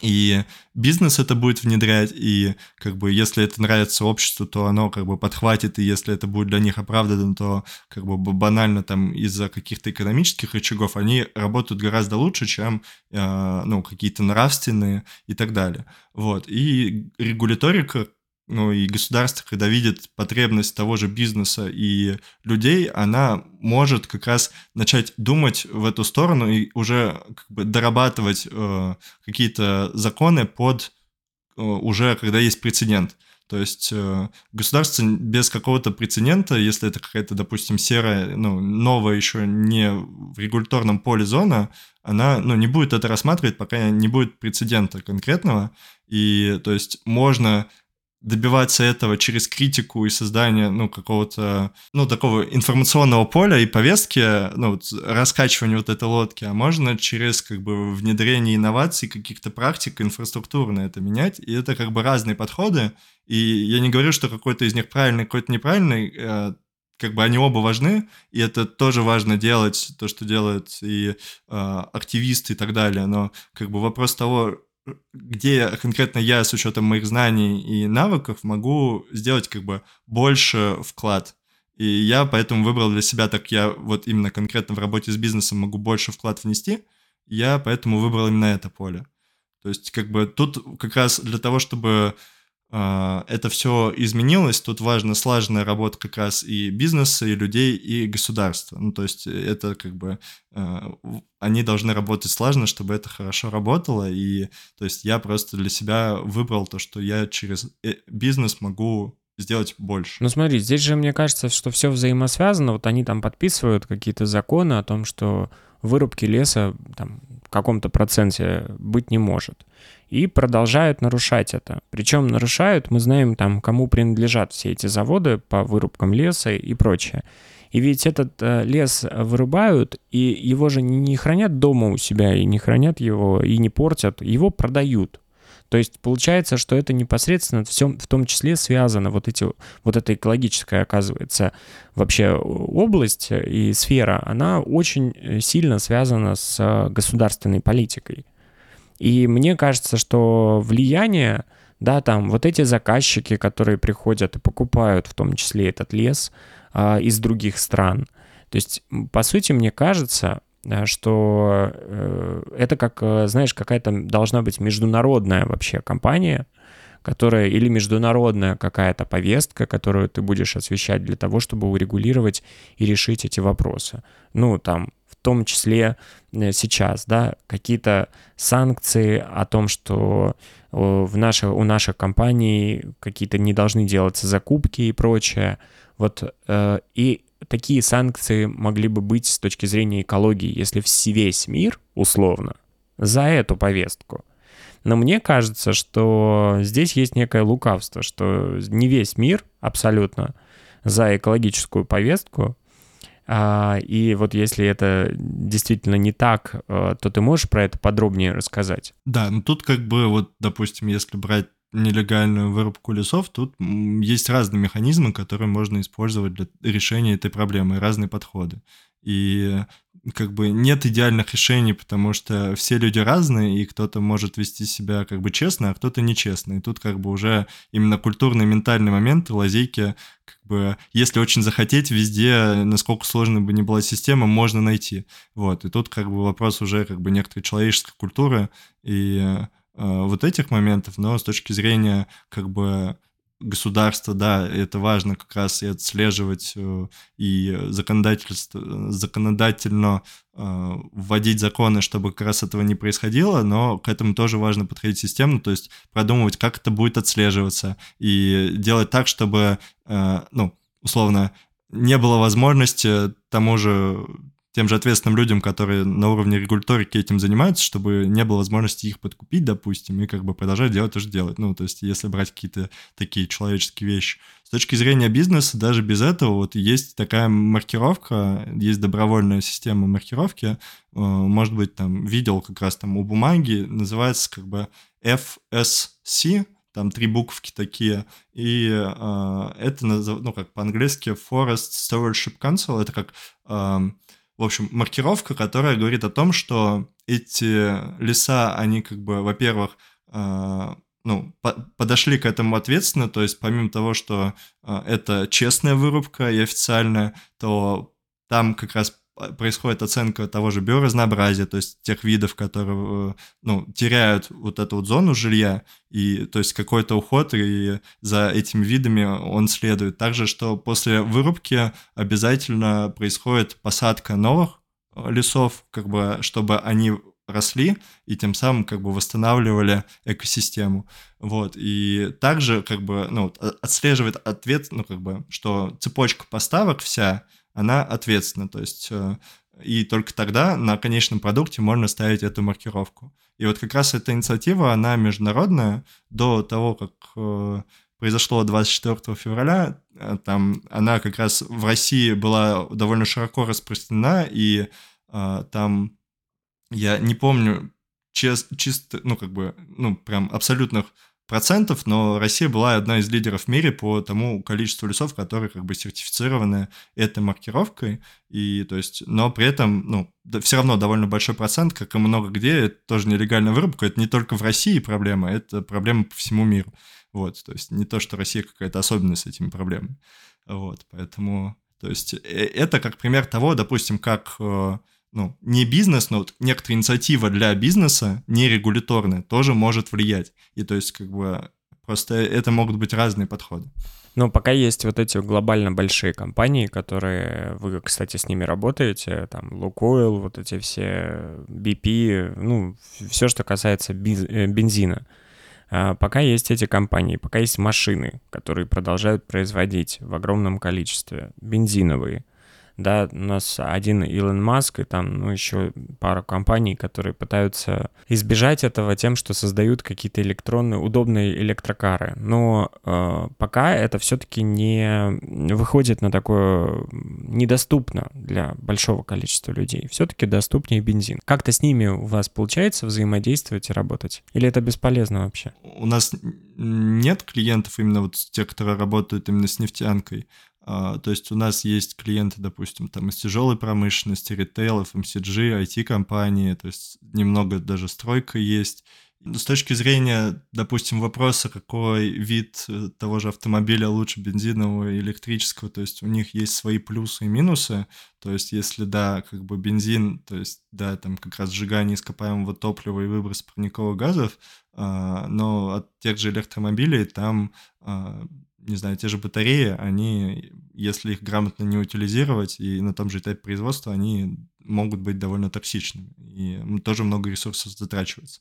и бизнес это будет внедрять, и как бы если это нравится обществу, то оно как бы подхватит, и если это будет для них оправдано, то как бы банально там из-за каких-то экономических рычагов они работают гораздо лучше, чем э, ну какие-то нравственные и так далее. Вот. И регуляторика ну и государство, когда видит потребность того же бизнеса и людей, она может как раз начать думать в эту сторону и уже как бы дорабатывать э, какие-то законы под э, уже когда есть прецедент. То есть э, государство без какого-то прецедента, если это какая-то, допустим, серая, ну, новая еще не в регуляторном поле зона, она, ну, не будет это рассматривать, пока не будет прецедента конкретного. И, то есть, можно добиваться этого через критику и создание, ну, какого-то, ну, такого информационного поля и повестки, ну, вот, раскачивание вот этой лодки, а можно через, как бы, внедрение инноваций, каких-то практик, инфраструктурно это менять, и это, как бы, разные подходы, и я не говорю, что какой-то из них правильный, какой-то неправильный, э, как бы они оба важны, и это тоже важно делать, то, что делают и э, активисты и так далее, но, как бы, вопрос того, где конкретно я с учетом моих знаний и навыков могу сделать как бы больше вклад. И я поэтому выбрал для себя, так я вот именно конкретно в работе с бизнесом могу больше вклад внести, я поэтому выбрал именно это поле. То есть как бы тут как раз для того, чтобы это все изменилось, тут важна слаженная работа как раз и бизнеса, и людей, и государства. Ну, то есть это как бы а, они должны работать слаженно, чтобы это хорошо работало, и то есть я просто для себя выбрал то, что я через э, бизнес могу сделать больше. Ну смотри, здесь же мне кажется, что все взаимосвязано. Вот они там подписывают какие-то законы о том, что вырубки леса там, в каком-то проценте быть не может. И продолжают нарушать это. Причем нарушают, мы знаем там, кому принадлежат все эти заводы по вырубкам леса и прочее. И ведь этот э, лес вырубают, и его же не хранят дома у себя, и не хранят его, и не портят, его продают. То есть получается, что это непосредственно всем, в том числе связано, вот, эти, вот эта экологическая, оказывается, вообще область и сфера, она очень э, сильно связана с э, государственной политикой. И мне кажется, что влияние, да, там вот эти заказчики, которые приходят и покупают в том числе этот лес а, из других стран, то есть, по сути, мне кажется, Э, что э, это как, э, знаешь, какая-то должна быть международная вообще компания, которая или международная какая-то повестка, которую ты будешь освещать для того, чтобы урегулировать и решить эти вопросы. Ну, там, том числе сейчас, да, какие-то санкции о том, что в нашей, у наших компаний какие-то не должны делаться закупки и прочее. Вот, и такие санкции могли бы быть с точки зрения экологии, если весь мир, условно, за эту повестку. Но мне кажется, что здесь есть некое лукавство, что не весь мир абсолютно за экологическую повестку. А, и вот если это действительно не так, э, то ты можешь про это подробнее рассказать? Да, ну тут как бы вот, допустим, если брать нелегальную вырубку лесов, тут есть разные механизмы, которые можно использовать для решения этой проблемы, разные подходы. И как бы нет идеальных решений, потому что все люди разные, и кто-то может вести себя как бы честно, а кто-то нечестно. И тут как бы уже именно культурные, ментальные моменты, лазейки, как бы, если очень захотеть, везде, насколько сложной бы ни была система, можно найти. Вот, и тут как бы вопрос уже как бы некоторой человеческой культуры, и Э, вот этих моментов, но с точки зрения как бы государства, да, это важно как раз и отслеживать э, и законодательство, законодательно э, вводить законы, чтобы как раз этого не происходило, но к этому тоже важно подходить системно, то есть продумывать, как это будет отслеживаться и делать так, чтобы, ну, условно, не было возможности тому же тем же ответственным людям, которые на уровне регуляторики этим занимаются, чтобы не было возможности их подкупить, допустим, и как бы продолжать делать то, что делать. Ну, то есть, если брать какие-то такие человеческие вещи. С точки зрения бизнеса, даже без этого, вот есть такая маркировка, есть добровольная система маркировки, э, может быть, там, видел как раз там у бумаги, называется как бы FSC, там три буквки такие, и э, это, ну, как по-английски Forest Stewardship Council, это как э, в общем, маркировка, которая говорит о том, что эти леса, они как бы, во-первых, э, ну, по подошли к этому ответственно, то есть помимо того, что э, это честная вырубка и официальная, то там как раз происходит оценка того же биоразнообразия, то есть тех видов, которые э, ну, теряют вот эту вот зону жилья, и то есть какой-то уход, и за этими видами он следует. Также, что после вырубки обязательно происходит посадка новых э, лесов, как бы, чтобы они росли и тем самым как бы восстанавливали экосистему. Вот. И также как бы ну, отслеживает ответ, ну как бы, что цепочка поставок вся, она ответственна. То есть э, и только тогда на конечном продукте можно ставить эту маркировку. И вот как раз эта инициатива, она международная. До того, как э, произошло 24 февраля, э, там она как раз в России была довольно широко распространена, и там я не помню чисто, ну как бы, ну прям абсолютных процентов, но Россия была одна из лидеров в мире по тому количеству лесов, которые как бы сертифицированы этой маркировкой, и то есть, но при этом, ну, да, все равно довольно большой процент, как и много где, это тоже нелегальная вырубка, это не только в России проблема, это проблема по всему миру, вот, то есть не то, что Россия какая-то особенность с этими проблемами, вот, поэтому, то есть э, это как пример того, допустим, как э, ну, не бизнес, но вот некоторая инициатива для бизнеса, не регуляторная, тоже может влиять. И то есть, как бы, Просто это могут быть разные подходы. Но пока есть вот эти глобально большие компании, которые, вы, кстати, с ними работаете, там, Лукойл, вот эти все BP, ну, все, что касается э, бензина. А пока есть эти компании, пока есть машины, которые продолжают производить в огромном количестве, бензиновые, да, у нас один Илон Маск и там, ну, еще пара компаний, которые пытаются избежать этого тем, что создают какие-то электронные, удобные электрокары. Но э, пока это все-таки не выходит на такое недоступно для большого количества людей. Все-таки доступнее бензин. Как-то с ними у вас получается взаимодействовать и работать? Или это бесполезно вообще? У нас нет клиентов именно вот те, которые работают именно с нефтянкой. А, то есть у нас есть клиенты, допустим, там из тяжелой промышленности, ритейл, FMCG, IT-компании, то есть немного даже стройка есть. С точки зрения, допустим, вопроса, какой вид э, того же автомобиля лучше бензинового и электрического, то есть у них есть свои плюсы и минусы. То есть если, да, как бы бензин, то есть, да, там как раз сжигание ископаемого топлива и выброс парниковых газов, а, но от тех же электромобилей там а, не знаю, те же батареи, они, если их грамотно не утилизировать и на том же этапе производства, они могут быть довольно токсичными. И тоже много ресурсов затрачивается.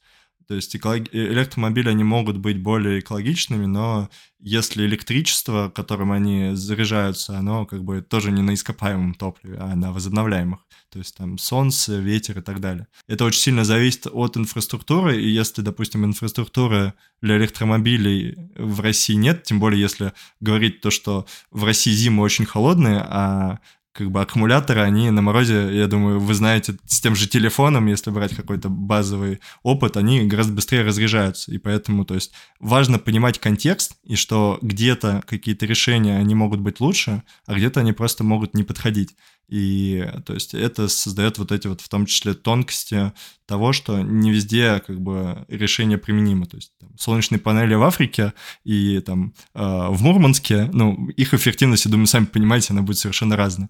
То есть эколог... Э, электромобили, они могут быть более экологичными, но если электричество, которым они заряжаются, оно как бы тоже не на ископаемом топливе, а на возобновляемых. То есть там солнце, ветер и так далее. Это очень сильно зависит от инфраструктуры, и если, допустим, инфраструктуры для электромобилей в России нет, тем более если говорить то, что в России зимы очень холодные, а как бы аккумуляторы, они на морозе, я думаю, вы знаете, с тем же телефоном, если брать какой-то базовый опыт, они гораздо быстрее разряжаются. И поэтому, то есть, важно понимать контекст, и что где-то какие-то решения, они могут быть лучше, а где-то они просто могут не подходить. И то есть это создает вот эти вот в том числе тонкости того, что не везде как бы решение применимо. То есть там, солнечные панели в Африке и там э, в Мурманске, ну, их эффективность, я думаю, сами понимаете, она будет совершенно разная.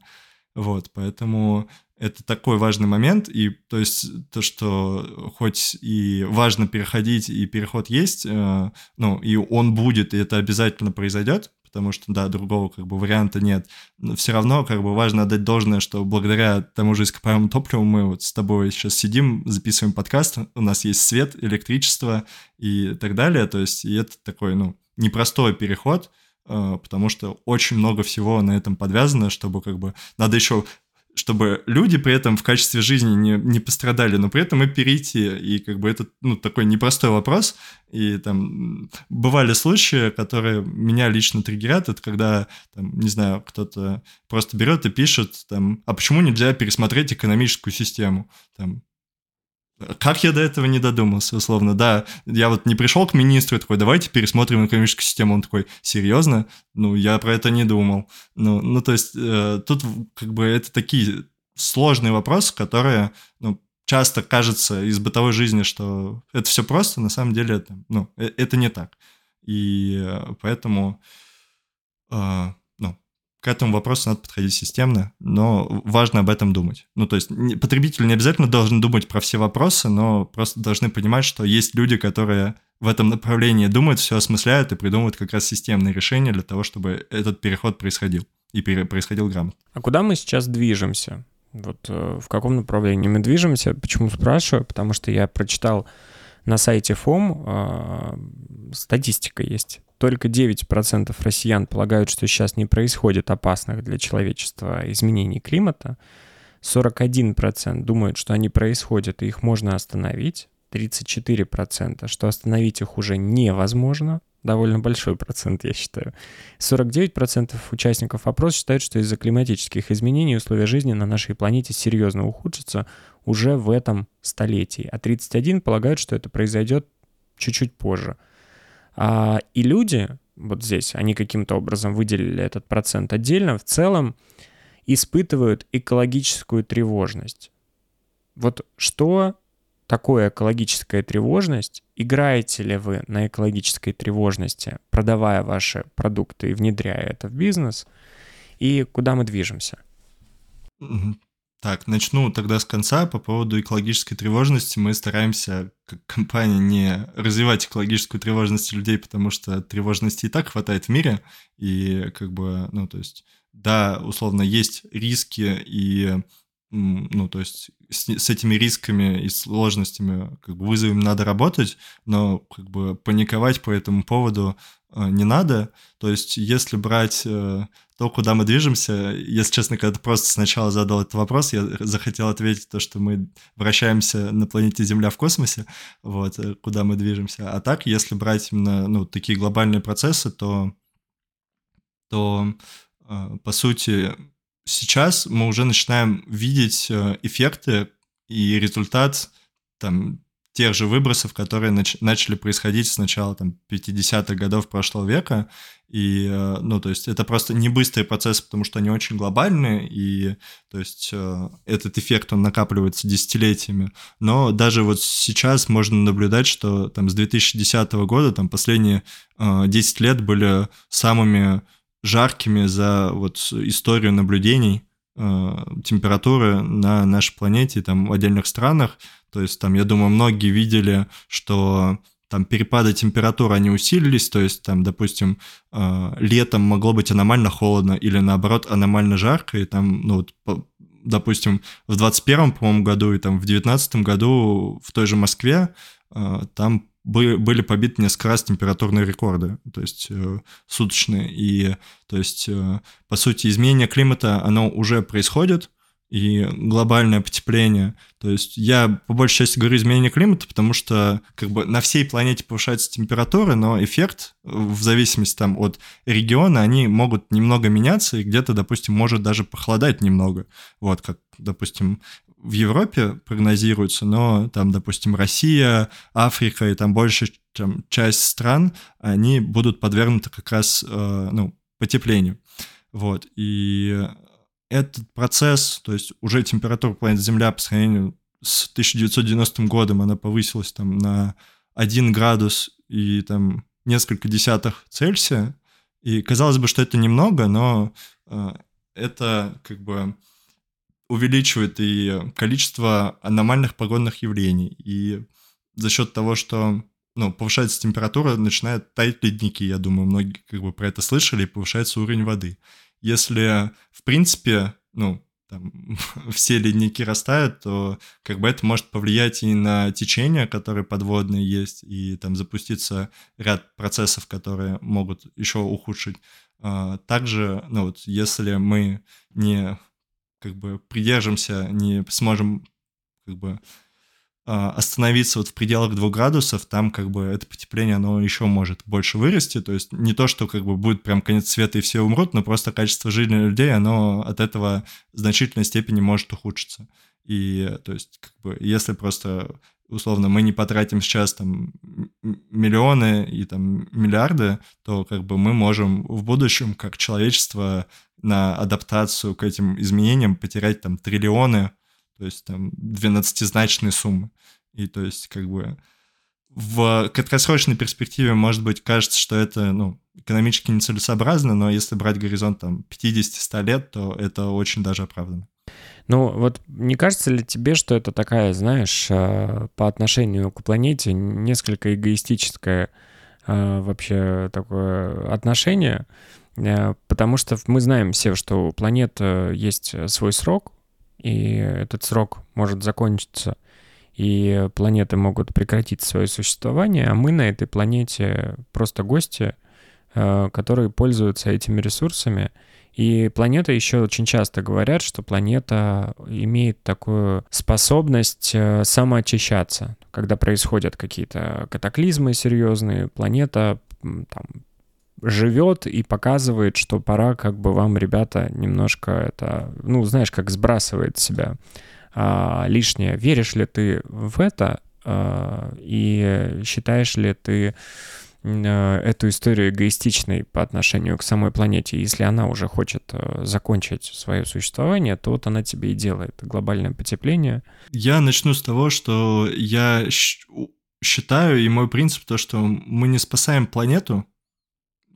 Вот, поэтому это такой важный момент, и то есть то, что хоть и важно переходить, и переход есть, э, ну, и он будет, и это обязательно произойдет, потому что, да, другого как бы варианта нет. Но все равно как бы важно отдать должное, что благодаря тому же ископаемому топливу мы вот с тобой сейчас сидим, записываем подкаст, у нас есть свет, электричество и так далее, то есть и это такой, ну, непростой переход, э, потому что очень много всего на этом подвязано, чтобы как бы надо еще чтобы люди при этом в качестве жизни не, не пострадали, но при этом и перейти. И как бы это ну, такой непростой вопрос. И там бывали случаи, которые меня лично триггерят, это когда, там, не знаю, кто-то просто берет и пишет, там, а почему нельзя пересмотреть экономическую систему? Там, как я до этого не додумался, условно, да, я вот не пришел к министру такой, давайте пересмотрим экономическую систему, он такой, серьезно? Ну, я про это не думал. Ну, ну то есть э, тут как бы это такие сложные вопросы, которые, ну, часто кажется из бытовой жизни, что это все просто, на самом деле это, ну, э, это не так. И э, поэтому э, к этому вопросу надо подходить системно, но важно об этом думать. Ну, то есть потребитель не обязательно должен думать про все вопросы, но просто должны понимать, что есть люди, которые в этом направлении думают, все осмысляют и придумывают как раз системные решения для того, чтобы этот переход происходил и происходил грамотно. А куда мы сейчас движемся? Вот э, в каком направлении мы движемся? Почему спрашиваю? Потому что я прочитал на сайте ФОМ, э, статистика есть только 9% россиян полагают, что сейчас не происходит опасных для человечества изменений климата. 41% думают, что они происходят и их можно остановить. 34%, что остановить их уже невозможно. Довольно большой процент, я считаю. 49% участников опроса считают, что из-за климатических изменений условия жизни на нашей планете серьезно ухудшатся уже в этом столетии. А 31% полагают, что это произойдет чуть-чуть позже – и люди, вот здесь, они каким-то образом выделили этот процент отдельно, в целом испытывают экологическую тревожность. Вот что такое экологическая тревожность? Играете ли вы на экологической тревожности, продавая ваши продукты и внедряя это в бизнес? И куда мы движемся? Так, начну тогда с конца. По поводу экологической тревожности мы стараемся, как компания, не развивать экологическую тревожность людей, потому что тревожности и так хватает в мире. И как бы, ну, то есть, да, условно, есть риски и ну, то есть с, с этими рисками и сложностями, как бы вызовами надо работать, но как бы паниковать по этому поводу э, не надо. То есть если брать э, то, куда мы движемся, если честно, когда ты просто сначала задал этот вопрос, я захотел ответить то, что мы вращаемся на планете Земля в космосе, вот, э, куда мы движемся. А так, если брать именно, ну, такие глобальные процессы, то, то э, по сути, сейчас мы уже начинаем видеть э, эффекты и результат там тех же выбросов, которые нач- начали происходить с начала там 50-х годов прошлого века. И, э, ну, то есть это просто не быстрый процесс, потому что они очень глобальные, и, то есть э, этот эффект, он накапливается десятилетиями. Но даже вот сейчас можно наблюдать, что там с 2010 года, там последние 10 лет были самыми жаркими за вот историю наблюдений э, температуры на нашей планете, там, в отдельных странах. То есть, там, я думаю, многие видели, что там перепады температуры, они усилились, то есть там, допустим, э, летом могло быть аномально холодно или наоборот аномально жарко, и там, ну вот, допустим, в 21 по-моему, году и там в 19 году в той же Москве э, там были побиты несколько раз температурные рекорды, то есть э, суточные. И, то есть, э, по сути, изменение климата, оно уже происходит, и глобальное потепление. То есть я по большей части говорю изменение климата, потому что как бы на всей планете повышается температура, но эффект в зависимости там от региона, они могут немного меняться, и где-то, допустим, может даже похолодать немного. Вот как, допустим, в Европе прогнозируется, но там, допустим, Россия, Африка и там большая там, часть стран, они будут подвергнуты как раз, э, ну, потеплению. Вот, и этот процесс, то есть уже температура планеты Земля по сравнению с 1990 годом, она повысилась там на 1 градус и там несколько десятых Цельсия, и казалось бы, что это немного, но э, это как бы увеличивает и количество аномальных погодных явлений. И за счет того, что ну, повышается температура, начинают таять ледники. Я думаю, многие как бы про это слышали, и повышается уровень воды. Если, в принципе, ну, там, [LAUGHS] все ледники растают, то как бы это может повлиять и на течения, которые подводные есть, и там запуститься ряд процессов, которые могут еще ухудшить. А, также, ну вот, если мы не как бы придержимся, не сможем как бы а, остановиться вот в пределах 2 градусов, там как бы это потепление, оно еще может больше вырасти, то есть не то, что как бы будет прям конец света и все умрут, но просто качество жизни людей, оно от этого в значительной степени может ухудшиться. И то есть как бы если просто условно мы не потратим сейчас там миллионы и там миллиарды, то как бы мы можем в будущем как человечество на адаптацию к этим изменениям потерять там триллионы, то есть там 12-значные суммы. И то есть как бы в краткосрочной перспективе, может быть, кажется, что это, ну, экономически нецелесообразно, но если брать горизонт там 50-100 лет, то это очень даже оправданно. Ну, вот не кажется ли тебе, что это такая, знаешь, э, по отношению к планете несколько эгоистическое э, вообще такое отношение? Э, потому что мы знаем все, что у планеты есть свой срок, и этот срок может закончиться, и планеты могут прекратить свое существование, а мы на этой планете просто гости, э, которые пользуются этими ресурсами. И планета еще очень часто говорят, что планета имеет такую способность э, самоочищаться. Когда происходят какие-то катаклизмы серьезные, планета там, живет и показывает, что пора как бы вам, ребята, немножко это, ну, знаешь, как сбрасывает себя а, лишнее. Веришь ли ты в это а, и считаешь ли ты а, эту историю эгоистичной по отношению к самой планете. Если она уже хочет а, закончить свое существование, то вот она тебе и делает глобальное потепление. Я начну с того, что я считаю, и мой принцип то, что мы не спасаем планету,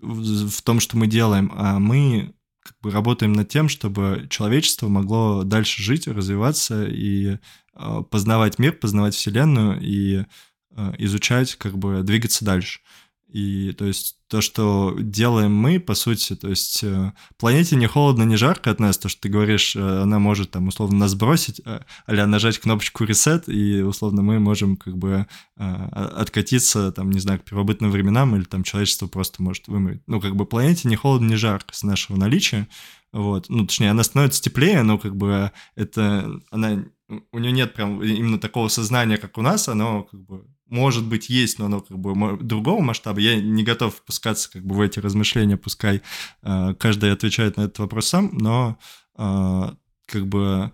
в том, что мы делаем, а мы как бы работаем над тем, чтобы человечество могло дальше жить, развиваться и э, познавать мир, познавать Вселенную и э, изучать, как бы двигаться дальше. И то есть то, что делаем мы, по сути, то есть э, планете не холодно, не жарко от нас, то, что ты говоришь, э, она может там условно нас бросить, а нажать кнопочку reset, и условно мы можем как бы откатиться там, не знаю, к первобытным временам, или там человечество просто может вымереть. Ну, как бы планете не холодно, не жарко с нашего наличия, вот, ну, точнее, она становится теплее, но как бы это, она, у нее нет прям именно такого сознания, как у нас, оно как бы может быть, есть, но оно как бы другого масштаба. Я не готов впускаться как бы в эти размышления, пускай э, каждый отвечает на этот вопрос сам, но э, как бы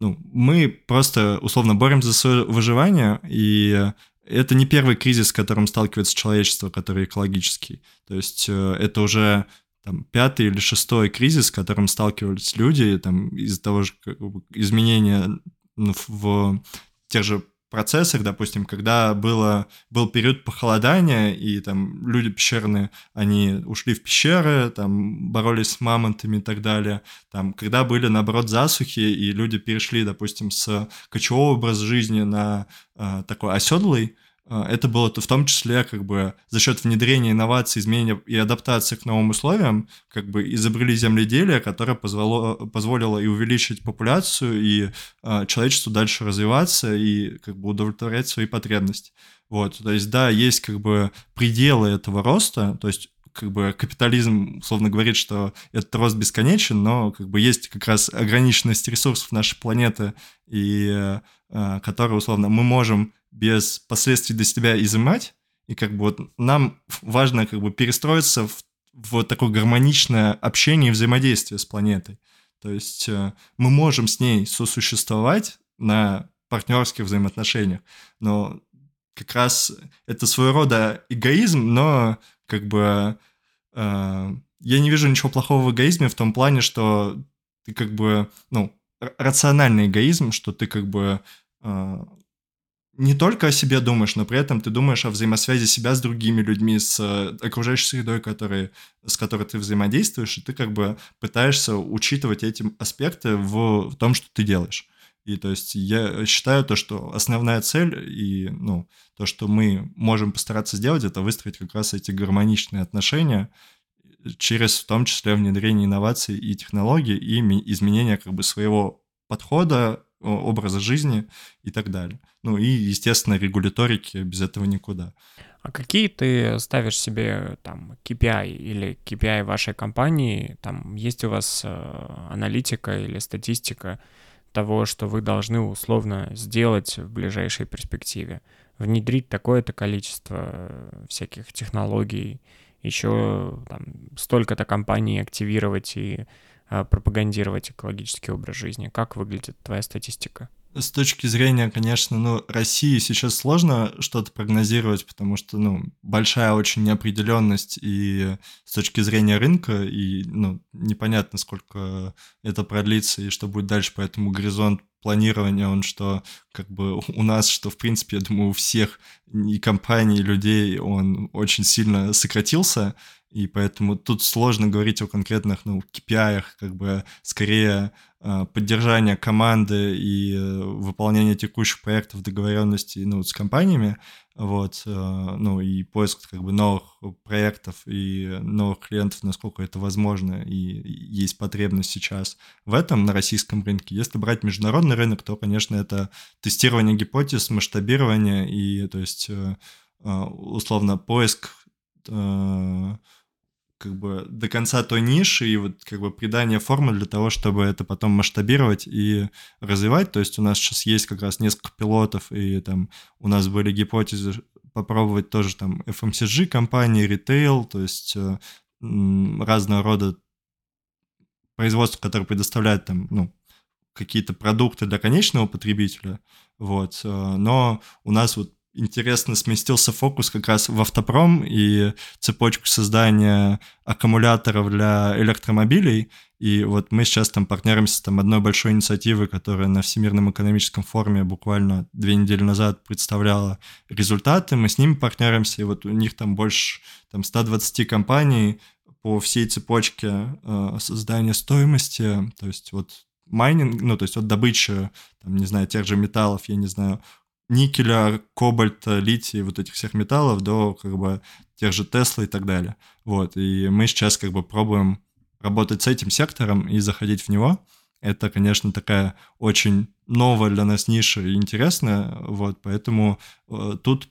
ну, мы просто условно боремся за свое выживание, и это не первый кризис, с которым сталкивается человечество, который экологический. То есть э, это уже там, пятый или шестой кризис, с которым сталкивались люди там, из-за того же изменения в тех же процессах, допустим, когда было, был период похолодания, и там люди пещерные, они ушли в пещеры, там боролись с мамонтами и так далее, там, когда были, наоборот, засухи, и люди перешли, допустим, с кочевого образа жизни на э, такой оседлый, это было в том числе как бы за счет внедрения инноваций, изменения и адаптации к новым условиям, как бы изобрели земледелие, которое позволило, позволило и увеличить популяцию, и э, человечеству дальше развиваться и как бы удовлетворять свои потребности. Вот, то есть, да, есть как бы пределы этого роста, то есть как бы капитализм условно говорит, что этот рост бесконечен, но как бы есть как раз ограниченность ресурсов нашей планеты, и э, которые условно мы можем без последствий для себя изымать, и как бы вот нам важно как бы перестроиться в, в такое гармоничное общение и взаимодействие с планетой. То есть э, мы можем с ней сосуществовать на партнерских взаимоотношениях, но как раз это своего рода эгоизм, но как бы э, я не вижу ничего плохого в эгоизме в том плане, что ты как бы, ну, рациональный эгоизм, что ты как бы э, не только о себе думаешь, но при этом ты думаешь о взаимосвязи себя с другими людьми, с э, окружающей средой, которые, с которой ты взаимодействуешь, и ты как бы пытаешься учитывать эти аспекты в, в том, что ты делаешь. И то есть я считаю то, что основная цель и ну, то, что мы можем постараться сделать, это выстроить как раз эти гармоничные отношения через в том числе внедрение инноваций и технологий и изменение как бы своего подхода образа жизни и так далее. Ну и, естественно, регуляторики, без этого никуда. А какие ты ставишь себе там KPI или KPI вашей компании? Там есть у вас э, аналитика или статистика того, что вы должны условно сделать в ближайшей перспективе? Внедрить такое-то количество э, всяких технологий, еще там, столько-то компаний активировать и пропагандировать экологический образ жизни? Как выглядит твоя статистика? С точки зрения, конечно, ну, России сейчас сложно что-то прогнозировать, потому что, ну, большая очень неопределенность и с точки зрения рынка, и, ну, непонятно, сколько это продлится и что будет дальше, поэтому горизонт планирования, он что, как бы у нас, что, в принципе, я думаю, у всех и компаний, и людей, он очень сильно сократился, и поэтому тут сложно говорить о конкретных, ну, KPI, как бы скорее э, поддержание команды и э, выполнение текущих проектов договоренности ну, с компаниями, вот, э, ну, и поиск как бы новых проектов и новых клиентов, насколько это возможно, и есть потребность сейчас в этом на российском рынке. Если брать международный рынок, то, конечно, это тестирование гипотез, масштабирование и, то есть, условно, поиск как бы до конца той ниши и вот как бы придание формы для того, чтобы это потом масштабировать и развивать. То есть у нас сейчас есть как раз несколько пилотов, и там у нас были гипотезы попробовать тоже там FMCG компании, ритейл, то есть э, разного рода производства, которые предоставляют там, ну, какие-то продукты для конечного потребителя, вот, э, но у нас вот интересно сместился фокус как раз в автопром и цепочку создания аккумуляторов для электромобилей. И вот мы сейчас там партнеримся там одной большой инициативой, которая на Всемирном экономическом форуме буквально две недели назад представляла результаты. Мы с ними партнеримся, и вот у них там больше там 120 компаний по всей цепочке э, создания стоимости, то есть вот майнинг, ну, то есть вот добыча, там, не знаю, тех же металлов, я не знаю, никеля, кобальта, лития, вот этих всех металлов до как бы тех же Тесла и так далее. Вот, и мы сейчас как бы пробуем работать с этим сектором и заходить в него. Это, конечно, такая очень новая для нас ниша и интересная, вот, поэтому э, тут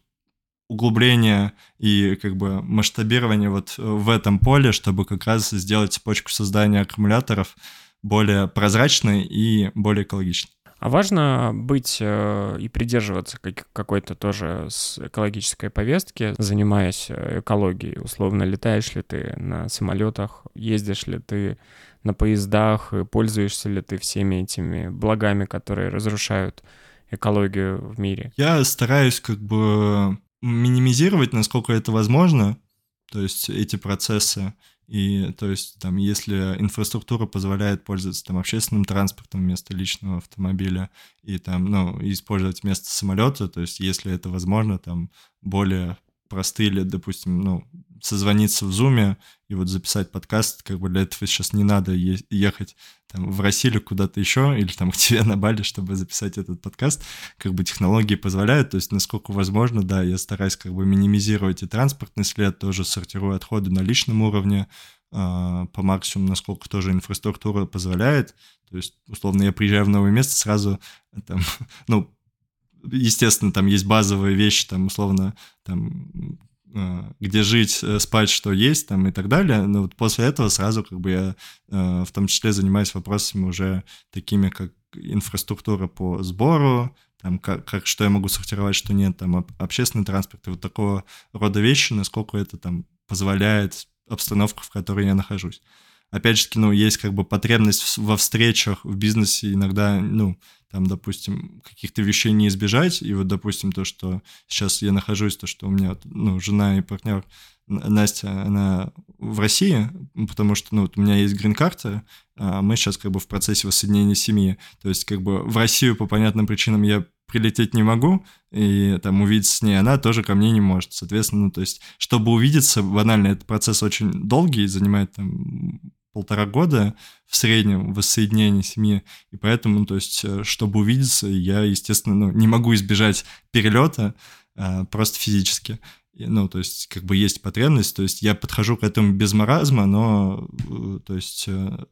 углубление и как бы масштабирование вот в этом поле, чтобы как раз сделать цепочку создания аккумуляторов более прозрачной и более экологичной. А важно быть э, и придерживаться как, какой-то тоже с экологической повестки, занимаясь э, экологией. Условно, летаешь ли ты на самолетах, ездишь ли ты на поездах, пользуешься ли ты всеми этими благами, которые разрушают экологию в мире? Я стараюсь как бы минимизировать, насколько это возможно, то есть эти процессы. И то есть там, если инфраструктура позволяет пользоваться там общественным транспортом вместо личного автомобиля и там, ну, использовать вместо самолета, то есть если это возможно, там более простые или, допустим, ну, созвониться в Зуме и вот записать подкаст, как бы для этого сейчас не надо ехать там в Россию куда-то еще или там [LAUGHS] к тебе на Бали, чтобы записать этот подкаст. Как бы технологии позволяют, то есть насколько возможно, да, я стараюсь как бы минимизировать и транспортный след, тоже сортирую отходы на личном уровне, э, по максимуму, насколько тоже инфраструктура позволяет. То есть, условно, я приезжаю в новое место, сразу там, [LAUGHS] ну, естественно, там есть базовые вещи, там, условно, там, э, где жить, э, спать, что есть, там, и так далее. Но вот после этого сразу, как бы, я э, в том числе занимаюсь вопросами уже такими, как инфраструктура по сбору, там, как, как, что я могу сортировать, что нет, там, общественный транспорт, и вот такого рода вещи, насколько это там позволяет обстановка, в которой я нахожусь опять же, ну, есть как бы потребность во встречах в бизнесе иногда, ну, там, допустим, каких-то вещей не избежать, и вот, допустим, то, что сейчас я нахожусь, то, что у меня, ну, жена и партнер Настя, она в России, потому что, ну, вот у меня есть грин-карта, а мы сейчас как бы в процессе воссоединения семьи, то есть как бы в Россию по понятным причинам я прилететь не могу, и там увидеться с ней она тоже ко мне не может. Соответственно, ну, то есть, чтобы увидеться, банально, этот процесс очень долгий, занимает там полтора года в среднем воссоединение семьи, и поэтому, то есть, э, чтобы увидеться, я, естественно, ну, не могу избежать перелета а, просто физически. Ну, то есть, как бы есть потребность, то есть я подхожу к этому без маразма, но, э, то есть,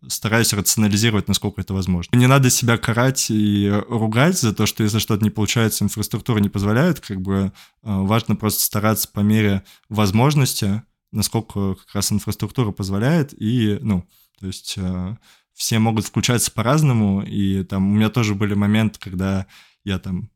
стараюсь рационализировать, насколько это возможно. Не надо себя карать и ругать за то, что если что-то не получается, инфраструктура не позволяет, как бы важно просто стараться по мере возможности насколько как раз инфраструктура позволяет, и, ну, то есть э, все могут включаться по-разному, и там у меня тоже были моменты, когда я там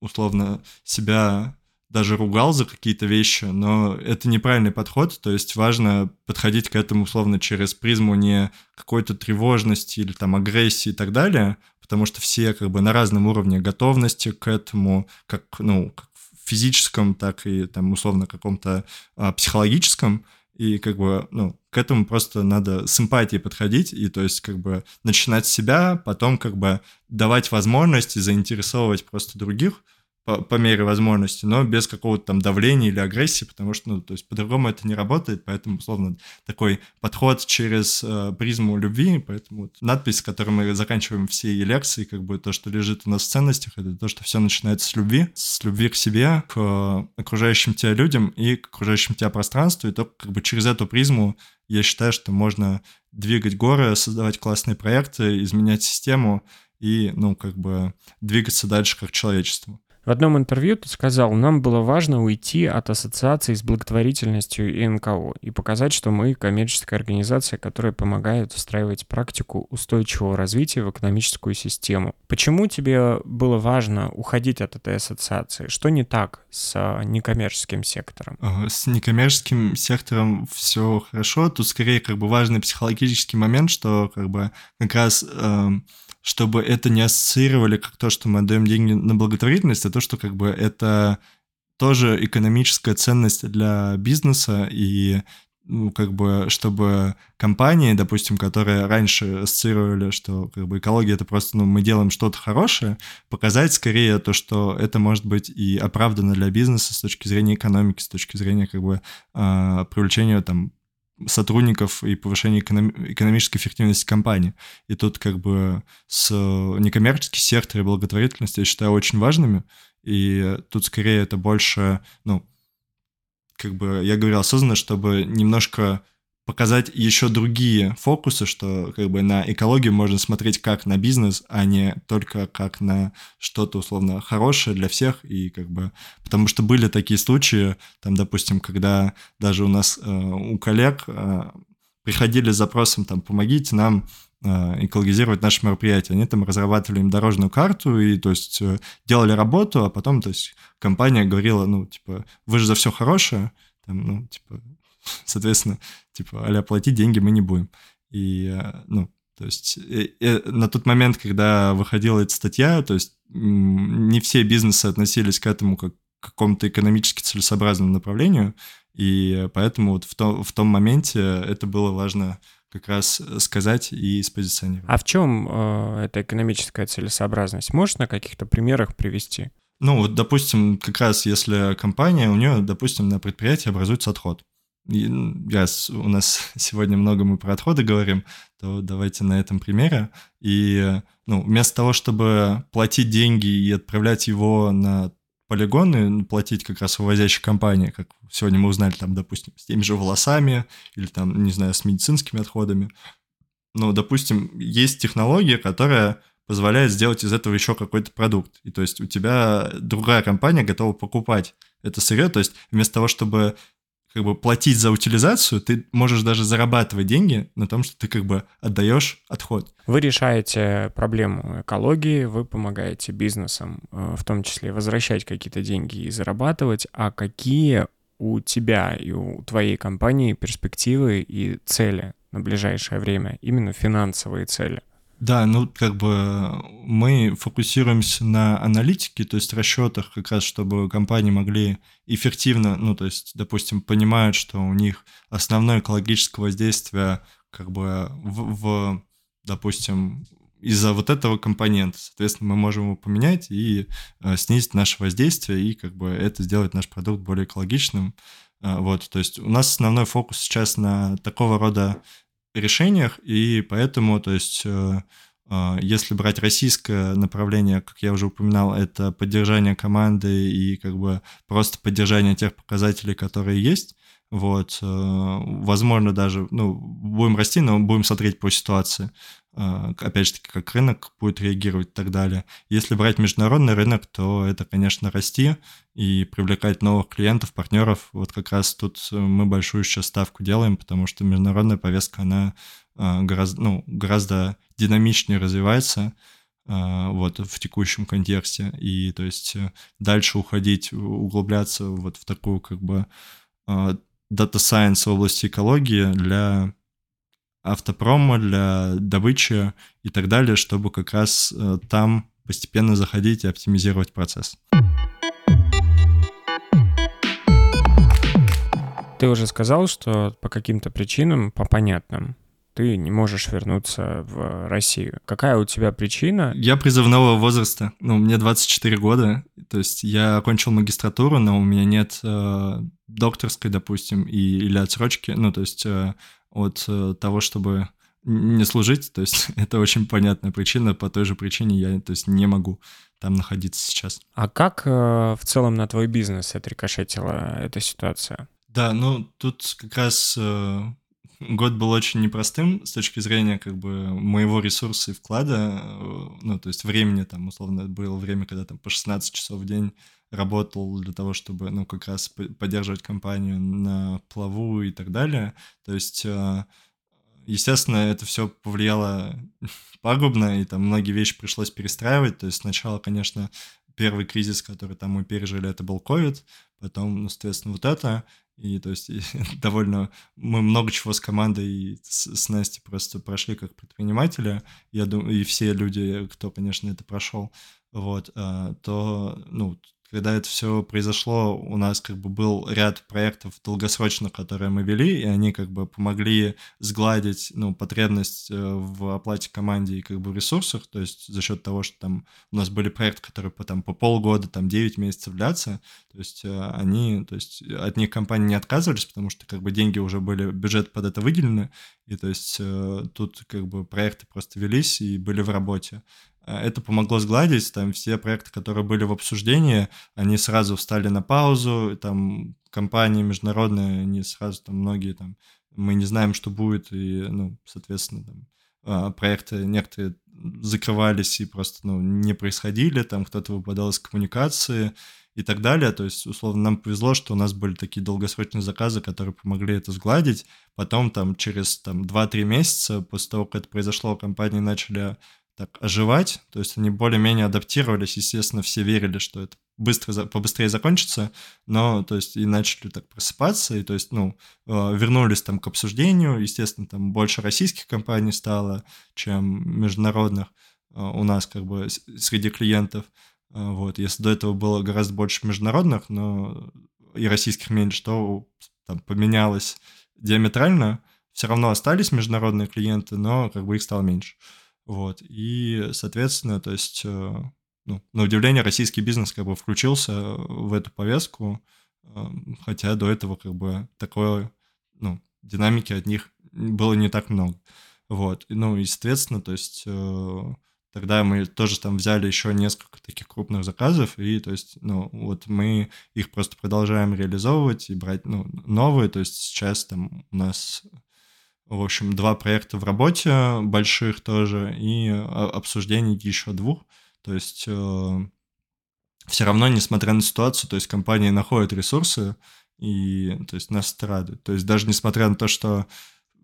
условно себя даже ругал за какие-то вещи, но это неправильный подход, то есть важно подходить к этому условно через призму не какой-то тревожности или там агрессии и так далее, потому что все как бы на разном уровне готовности к этому, как, ну, как физическом, так и там условно каком-то а, психологическом. И как бы, ну, к этому просто надо с эмпатией подходить, и то есть как бы начинать с себя, потом как бы давать возможности заинтересовывать просто других, по, по мере возможности, но без какого-то там давления или агрессии, потому что, ну, то есть по-другому это не работает, поэтому, условно, такой подход через э, призму любви, поэтому вот надпись, с которой мы заканчиваем все лекции, как бы то, что лежит у нас в ценностях, это то, что все начинается с любви, с любви к себе, к окружающим тебя людям и к окружающим тебя пространству, и только как бы через эту призму я считаю, что можно двигать горы, создавать классные проекты, изменять систему и, ну, как бы двигаться дальше как человечество. В одном интервью ты сказал, нам было важно уйти от ассоциации с благотворительностью и НКО и показать, что мы коммерческая организация, которая помогает устраивать практику устойчивого развития в экономическую систему. Почему тебе было важно уходить от этой ассоциации? Что не так с некоммерческим сектором? С некоммерческим сектором все хорошо. Тут скорее как бы важный психологический момент, что как бы как раз э, чтобы это не ассоциировали как то, что мы отдаем деньги на благотворительность, а то, что как бы это тоже экономическая ценность для бизнеса и ну, как бы, чтобы компании, допустим, которые раньше ассоциировали, что как бы экология это просто, ну, мы делаем что-то хорошее, показать скорее то, что это может быть и оправдано для бизнеса с точки зрения экономики, с точки зрения как бы э, привлечения там сотрудников и повышение эконом- экономической эффективности компании. И тут как бы с некоммерческий сектор и благотворительность я считаю очень важными, и тут скорее это больше, ну, как бы я говорил осознанно, чтобы немножко показать еще другие фокусы, что как бы на экологию можно смотреть как на бизнес, а не только как на что-то условно хорошее для всех и как бы потому что были такие случаи, там, допустим, когда даже у нас э, у коллег э, приходили с запросом там помогите нам э, экологизировать наше мероприятие. Они там разрабатывали им дорожную карту и, то есть, э, делали работу, а потом, то есть, компания говорила, ну, типа, вы же за все хорошее, там, ну, типа, соответственно, типа, а платить деньги мы не будем. И, э, ну, то есть и, и на тот момент, когда выходила эта статья, то есть не все бизнесы относились к этому как к какому-то экономически целесообразному направлению, и поэтому вот в, то, в том моменте это было важно как раз сказать и спозиционировать. А в чем э, эта экономическая целесообразность? Можешь на каких-то примерах привести? Ну, вот, допустим, как раз если компания, у нее, допустим, на предприятии образуется отход, раз у нас [LAUGHS] сегодня много мы про отходы говорим, то давайте на этом примере. И ну, вместо того, чтобы платить деньги и отправлять его на полигоны, ну, платить как раз вывозящей компании, как сегодня мы узнали, там, допустим, с теми же волосами или там, не знаю, с медицинскими отходами. Ну, допустим, есть технология, которая позволяет сделать из этого еще какой-то продукт. И то есть у тебя другая компания готова покупать это сырье, то есть вместо того, чтобы как бы платить за утилизацию, ты можешь даже зарабатывать деньги на том, что ты как бы отдаешь отход. Вы решаете проблему экологии, вы помогаете бизнесам, э, в том числе возвращать какие-то деньги и зарабатывать, а какие у тебя и у твоей компании перспективы и цели на ближайшее время, именно финансовые цели? Да, ну как бы мы фокусируемся на аналитике, то есть расчетах, как раз чтобы компании могли эффективно, ну то есть, допустим, понимают, что у них основное экологическое воздействие как бы в, в допустим, из-за вот этого компонента. Соответственно, мы можем его поменять и э, снизить наше воздействие, и как бы это сделать наш продукт более экологичным. Э, вот, то есть у нас основной фокус сейчас на такого рода решениях, и поэтому, то есть, э, э, если брать российское направление, как я уже упоминал, это поддержание команды и как бы просто поддержание тех показателей, которые есть, вот, э, возможно, даже, ну, будем расти, но будем смотреть по ситуации. А, опять же таки, как рынок будет реагировать и так далее. Если брать международный рынок, то это, конечно, расти и привлекать новых клиентов, партнеров. Вот как раз тут мы большую сейчас ставку делаем, потому что международная повестка, она а, гораздо, ну, гораздо динамичнее развивается а, вот в текущем контексте. И то есть дальше уходить, углубляться вот в такую как бы дата сайенс в области экологии для автопрома, для добычи и так далее, чтобы как раз э, там постепенно заходить и оптимизировать процесс. Ты уже сказал, что по каким-то причинам, по понятным, ты не можешь вернуться в Россию. Какая у тебя причина? Я призывного возраста. Ну, мне 24 года. То есть я окончил магистратуру, но у меня нет э, докторской, допустим, и, или отсрочки. Ну, то есть э, от э, того, чтобы не служить, то есть [LAUGHS] это очень понятная причина, по той же причине я то есть, не могу там находиться сейчас. А как э, в целом на твой бизнес отрикошетила эта ситуация? Да, ну тут как раз э, год был очень непростым с точки зрения как бы моего ресурса и вклада, э, ну то есть времени там условно было время, когда там по 16 часов в день работал для того, чтобы, ну, как раз поддерживать компанию на плаву и так далее. То есть, э, естественно, это все повлияло [LAUGHS] пагубно, и там многие вещи пришлось перестраивать. То есть сначала, конечно, первый кризис, который там мы пережили, это был COVID, потом, ну, соответственно, вот это, и то есть [LAUGHS] и, довольно мы много чего с командой и с, с Настей просто прошли как предприниматели, я думаю, и все люди, кто, конечно, это прошел, вот, э, то, ну, когда это все произошло, у нас как бы был ряд проектов долгосрочных, которые мы вели, и они как бы помогли сгладить, ну, потребность э, в оплате команде и как бы ресурсах, то есть за счет того, что там у нас были проекты, которые по, там, по полгода, там 9 месяцев длятся, то есть э, они, то есть от них компании не отказывались, потому что как бы деньги уже были, бюджет под это выделены, и то есть э, тут как бы проекты просто велись и были в работе. А это помогло сгладить, там все проекты, которые были в обсуждении, они сразу встали на паузу, там компании международные, они сразу там многие там, мы не знаем, что будет, и, ну, соответственно, там, а, проекты некоторые закрывались и просто, ну, не происходили, там кто-то выпадал из коммуникации, и так далее. То есть, условно, нам повезло, что у нас были такие долгосрочные заказы, которые помогли это сгладить. Потом, там, через там, 2-3 месяца после того, как это произошло, компании начали так оживать, то есть они более-менее адаптировались, естественно, все верили, что это быстро, побыстрее закончится, но, то есть, и начали так просыпаться, и, то есть, ну, э, вернулись там к обсуждению, естественно, там больше российских компаний стало, чем международных э, у нас, как бы, среди клиентов, а, вот, если до этого было гораздо больше международных, но и российских меньше, то там поменялось диаметрально. Все равно остались международные клиенты, но как бы их стало меньше. Вот, и, соответственно, то есть, э, ну, на удивление, российский бизнес как бы включился в эту повестку, э, хотя до этого как бы такой, ну, динамики от них было не так много. Вот, ну, и, соответственно, то есть э, Тогда мы тоже там взяли еще несколько таких крупных заказов, и то есть, ну, вот мы их просто продолжаем реализовывать и брать, ну, новые, то есть сейчас там у нас, в общем, два проекта в работе, больших тоже, и обсуждение еще двух, то есть э, все равно, несмотря на ситуацию, то есть компании находят ресурсы, и, то есть, нас это радует. То есть даже несмотря на то, что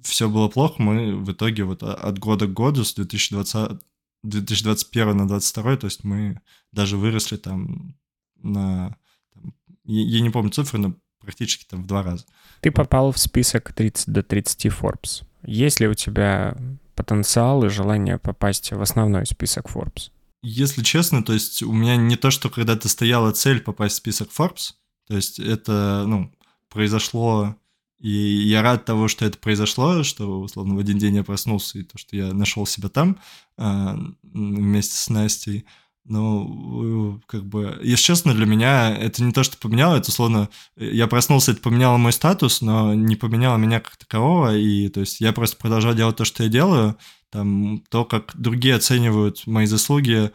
все было плохо, мы в итоге вот от года к году, с 2020 2021 на 2022, то есть мы даже выросли там на... Там, я, я не помню цифры, но практически там в два раза. Ты попал в список 30 до 30 Forbes. Есть ли у тебя потенциал и желание попасть в основной список Forbes? Если честно, то есть у меня не то, что когда-то стояла цель попасть в список Forbes, то есть это, ну, произошло и я рад того, что это произошло, что, условно, в один день я проснулся, и то, что я нашел себя там а, вместе с Настей. Ну, как бы, если честно, для меня это не то, что поменяло, это, условно, я проснулся, это поменяло мой статус, но не поменяло меня как такового, и, то есть, я просто продолжал делать то, что я делаю, там, то, как другие оценивают мои заслуги,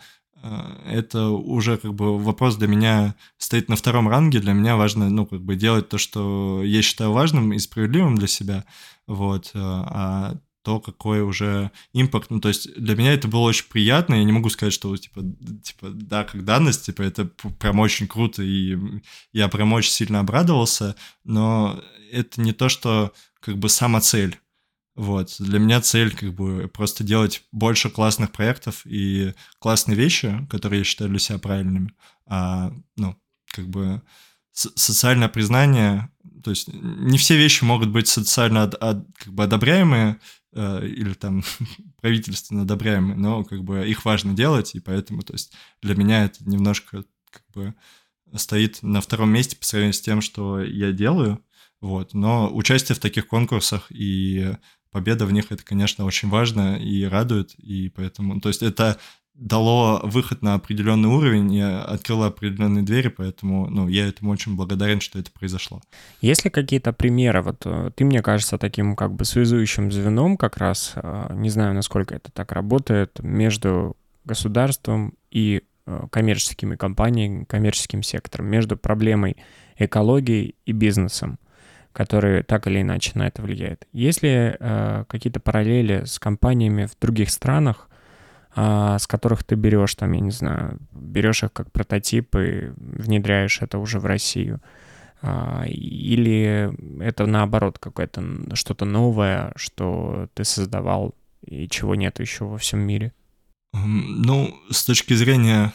а, это уже как бы вопрос для меня стоит на втором ранге. Для меня важно, ну, как бы делать то, что я считаю важным и справедливым для себя. Вот. А, а то, какой уже импакт. Ну, то есть для меня это было очень приятно. Я не могу сказать, что, типа, типа да, как данность, типа, это прям очень круто, и я прям очень сильно обрадовался, но это не то, что как бы сама цель. Вот. Для меня цель как бы просто делать больше классных проектов и классные вещи, которые я считаю для себя правильными. А, ну, как бы социальное признание, то есть не все вещи могут быть социально од, од, как бы одобряемые э, или там [LAUGHS] правительственно одобряемые, но как бы их важно делать, и поэтому, то есть для меня это немножко как бы стоит на втором месте по сравнению с тем, что я делаю, вот. Но участие в таких конкурсах и победа в них, это, конечно, очень важно и радует, и поэтому, то есть это дало выход на определенный уровень и открыло определенные двери, поэтому ну, я этому очень благодарен, что это произошло. Есть ли какие-то примеры? Вот э, ты, мне кажется, таким как бы связующим звеном как раз, э, не знаю, насколько это так работает, между государством и э, коммерческими компаниями, коммерческим сектором, между проблемой экологии и бизнесом которые так или иначе на это влияют. Есть ли э, какие-то параллели с компаниями в других странах, с которых ты берешь, там, я не знаю, берешь их как прототип и внедряешь это уже в Россию? Э, или это наоборот какое-то что-то новое, что ты создавал и чего нет еще во всем мире? Ну, с точки зрения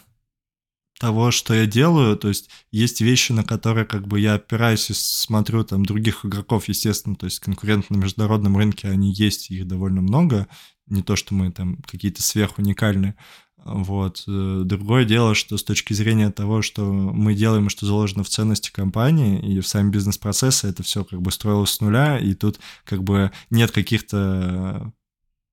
того, что я делаю, то есть есть вещи, на которые как бы я опираюсь и смотрю там других игроков, естественно, то есть конкуренты на международном рынке, они есть, их довольно много, не то, что мы там какие-то сверхуникальные, Вот. Э, другое дело, что с точки зрения того, что мы делаем что заложено в ценности компании и в сами бизнес-процессы, это все как бы строилось с нуля, и тут как бы нет каких-то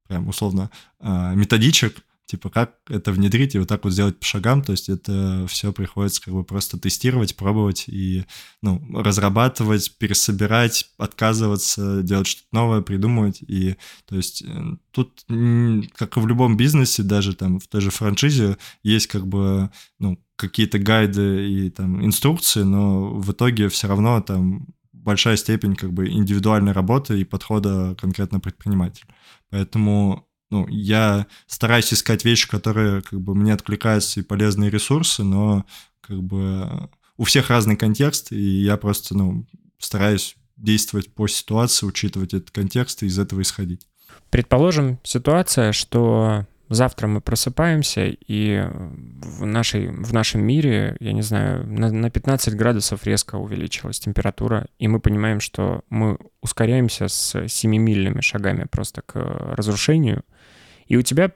прям условно методичек, типа как это внедрить и вот так вот сделать по шагам, то есть это все приходится как бы просто тестировать, пробовать и, ну, разрабатывать, пересобирать, отказываться, делать что-то новое, придумывать, и, то есть э, тут, как и в любом бизнесе, даже там в той же франшизе, есть как бы, ну, какие-то гайды и там инструкции, но в итоге все равно там большая степень как бы индивидуальной работы и подхода конкретно предпринимателя. Поэтому ну, я стараюсь искать вещи, которые как бы мне откликаются и полезные ресурсы, но как бы у всех разный контекст, и я просто, ну, стараюсь действовать по ситуации, учитывать этот контекст и из этого исходить. Предположим, ситуация, что завтра мы просыпаемся, и в, нашей, в нашем мире, я не знаю, на, на 15 градусов резко увеличилась температура, и мы понимаем, что мы ускоряемся с семимильными шагами просто к разрушению — и у тебя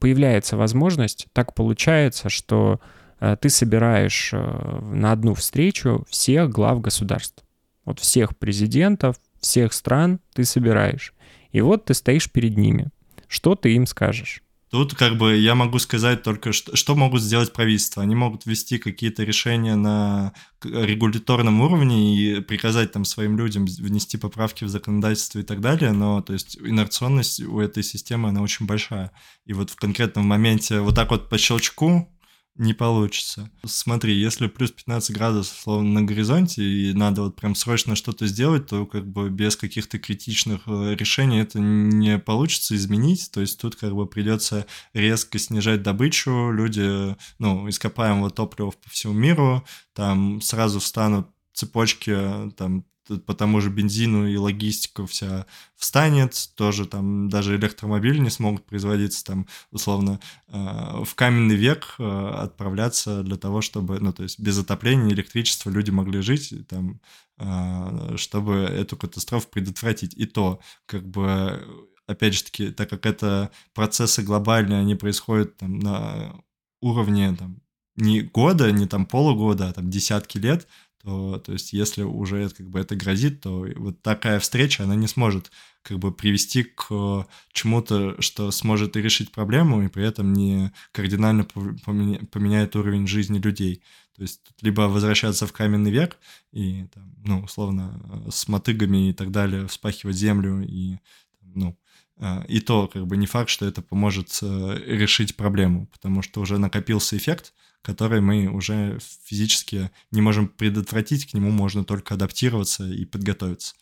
появляется возможность, так получается, что э, ты собираешь э, на одну встречу всех глав государств. Вот всех президентов, всех стран ты собираешь. И вот ты стоишь перед ними. Что ты им скажешь? Тут как бы я могу сказать только, что, что могут сделать правительства. Они могут ввести какие-то решения на регуляторном уровне и приказать там своим людям внести поправки в законодательство и так далее, но то есть инерционность у этой системы, она очень большая. И вот в конкретном моменте вот так вот по щелчку не получится. Смотри, если плюс 15 градусов словно на горизонте, и надо вот прям срочно что-то сделать, то как бы без каких-то критичных э, решений это не получится изменить. То есть тут как бы придется резко снижать добычу, люди, ну, ископаемого топлива по всему миру, там сразу встанут цепочки там по тому же бензину и логистика вся встанет, тоже там даже электромобили не смогут производиться там условно э, в каменный век э, отправляться для того, чтобы, ну то есть без отопления, электричества люди могли жить там, э, чтобы эту катастрофу предотвратить. И то как бы опять же таки, так как это процессы глобальные, они происходят там на уровне там не года, не там полугода, а там десятки лет, то, то есть если уже как бы это грозит, то вот такая встреча, она не сможет как бы привести к чему-то, что сможет и решить проблему, и при этом не кардинально поменяет уровень жизни людей. То есть либо возвращаться в каменный век и, там, ну, условно, с мотыгами и так далее вспахивать землю и, ну, а, и то как бы не факт, что это поможет э, решить проблему, потому что уже накопился эффект, который мы уже физически не можем предотвратить, к нему можно только адаптироваться и подготовиться.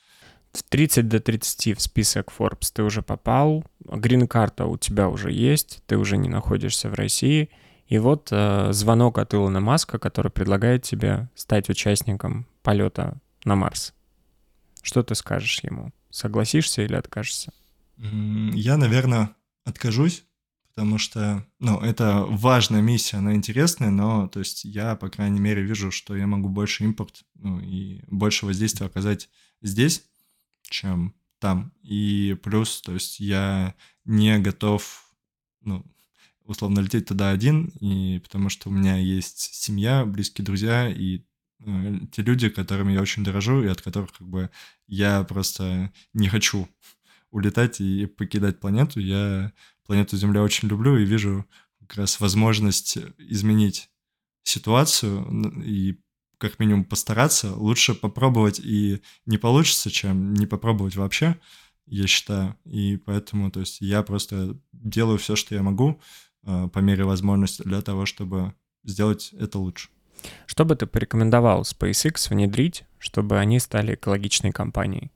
В 30 до 30 в список Forbes ты уже попал, грин-карта у тебя уже есть, ты уже не находишься в России, и вот э, звонок от Илона Маска, который предлагает тебе стать участником полета на Марс. Что ты скажешь ему? Согласишься или откажешься? Я, наверное, откажусь, потому что, ну, это важная миссия, она интересная, но, то есть, я, по крайней мере, вижу, что я могу больше импорт, ну, и больше воздействия оказать здесь, чем там. И плюс, то есть, я не готов, ну, условно, лететь туда один, и потому что у меня есть семья, близкие друзья, и э, те люди, которыми я очень дорожу, и от которых, как бы, я просто не хочу улетать и покидать планету. Я планету Земля очень люблю и вижу как раз возможность изменить ситуацию и как минимум постараться. Лучше попробовать и не получится, чем не попробовать вообще, я считаю. И поэтому, то есть я просто делаю все, что я могу э, по мере возможности для того, чтобы сделать это лучше. Что бы ты порекомендовал SpaceX внедрить, чтобы они стали экологичной компанией?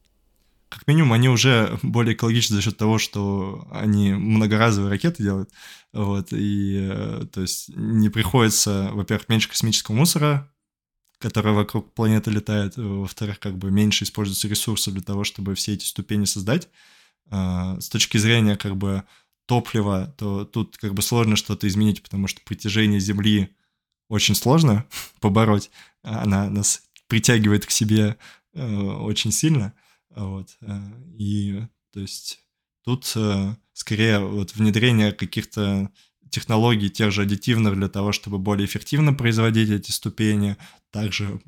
Как минимум, они уже более экологичны за счет того, что они многоразовые ракеты делают. Вот, и, э, то есть, не приходится, во-первых, меньше космического мусора, который вокруг планеты летает, во-вторых, как бы меньше используется ресурсов для того, чтобы все эти ступени создать. А, с точки зрения, как бы, топлива, то тут как бы сложно что-то изменить, потому что притяжение Земли очень сложно [LAUGHS] побороть. Она нас притягивает к себе э, очень сильно. Вот. Э, и то есть тут э, скорее вот внедрение каких-то технологий тех же аддитивных для того, чтобы более эффективно производить эти ступени. Также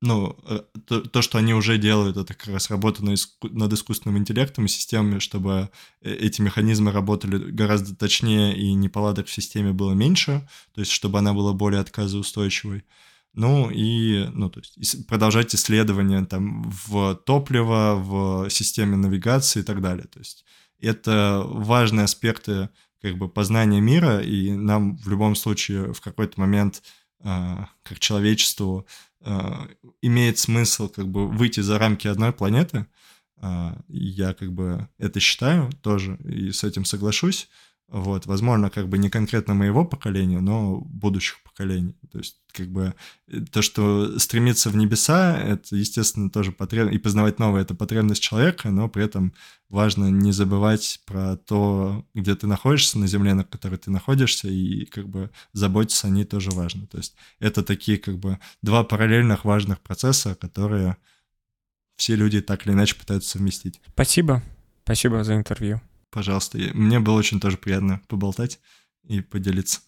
ну, э, то, то, что они уже делают, это как раз работа над, иску, над искусственным интеллектом и системами, чтобы эти механизмы работали гораздо точнее и неполадок в системе было меньше, то есть чтобы она была более отказоустойчивой. Ну и ну, то есть продолжать исследования там в топливо, в системе навигации и так далее. То есть это важные аспекты как бы познания мира, и нам в любом случае в какой-то момент а, как человечеству а, имеет смысл как бы выйти за рамки одной планеты. А, я как бы это считаю тоже и с этим соглашусь. Вот, возможно, как бы не конкретно моего поколения, но будущих поколений. То есть, как бы, э, то, что стремиться в небеса, это, естественно, тоже потребность, и познавать новое, это потребность человека, но при этом важно не забывать про то, где ты находишься, на земле, на которой ты находишься, и, как бы, заботиться о ней тоже важно. То есть, это такие, как бы, два параллельных важных процесса, которые все люди так или иначе пытаются совместить. Спасибо. Спасибо за интервью. Пожалуйста. Мне было очень тоже приятно поболтать и поделиться.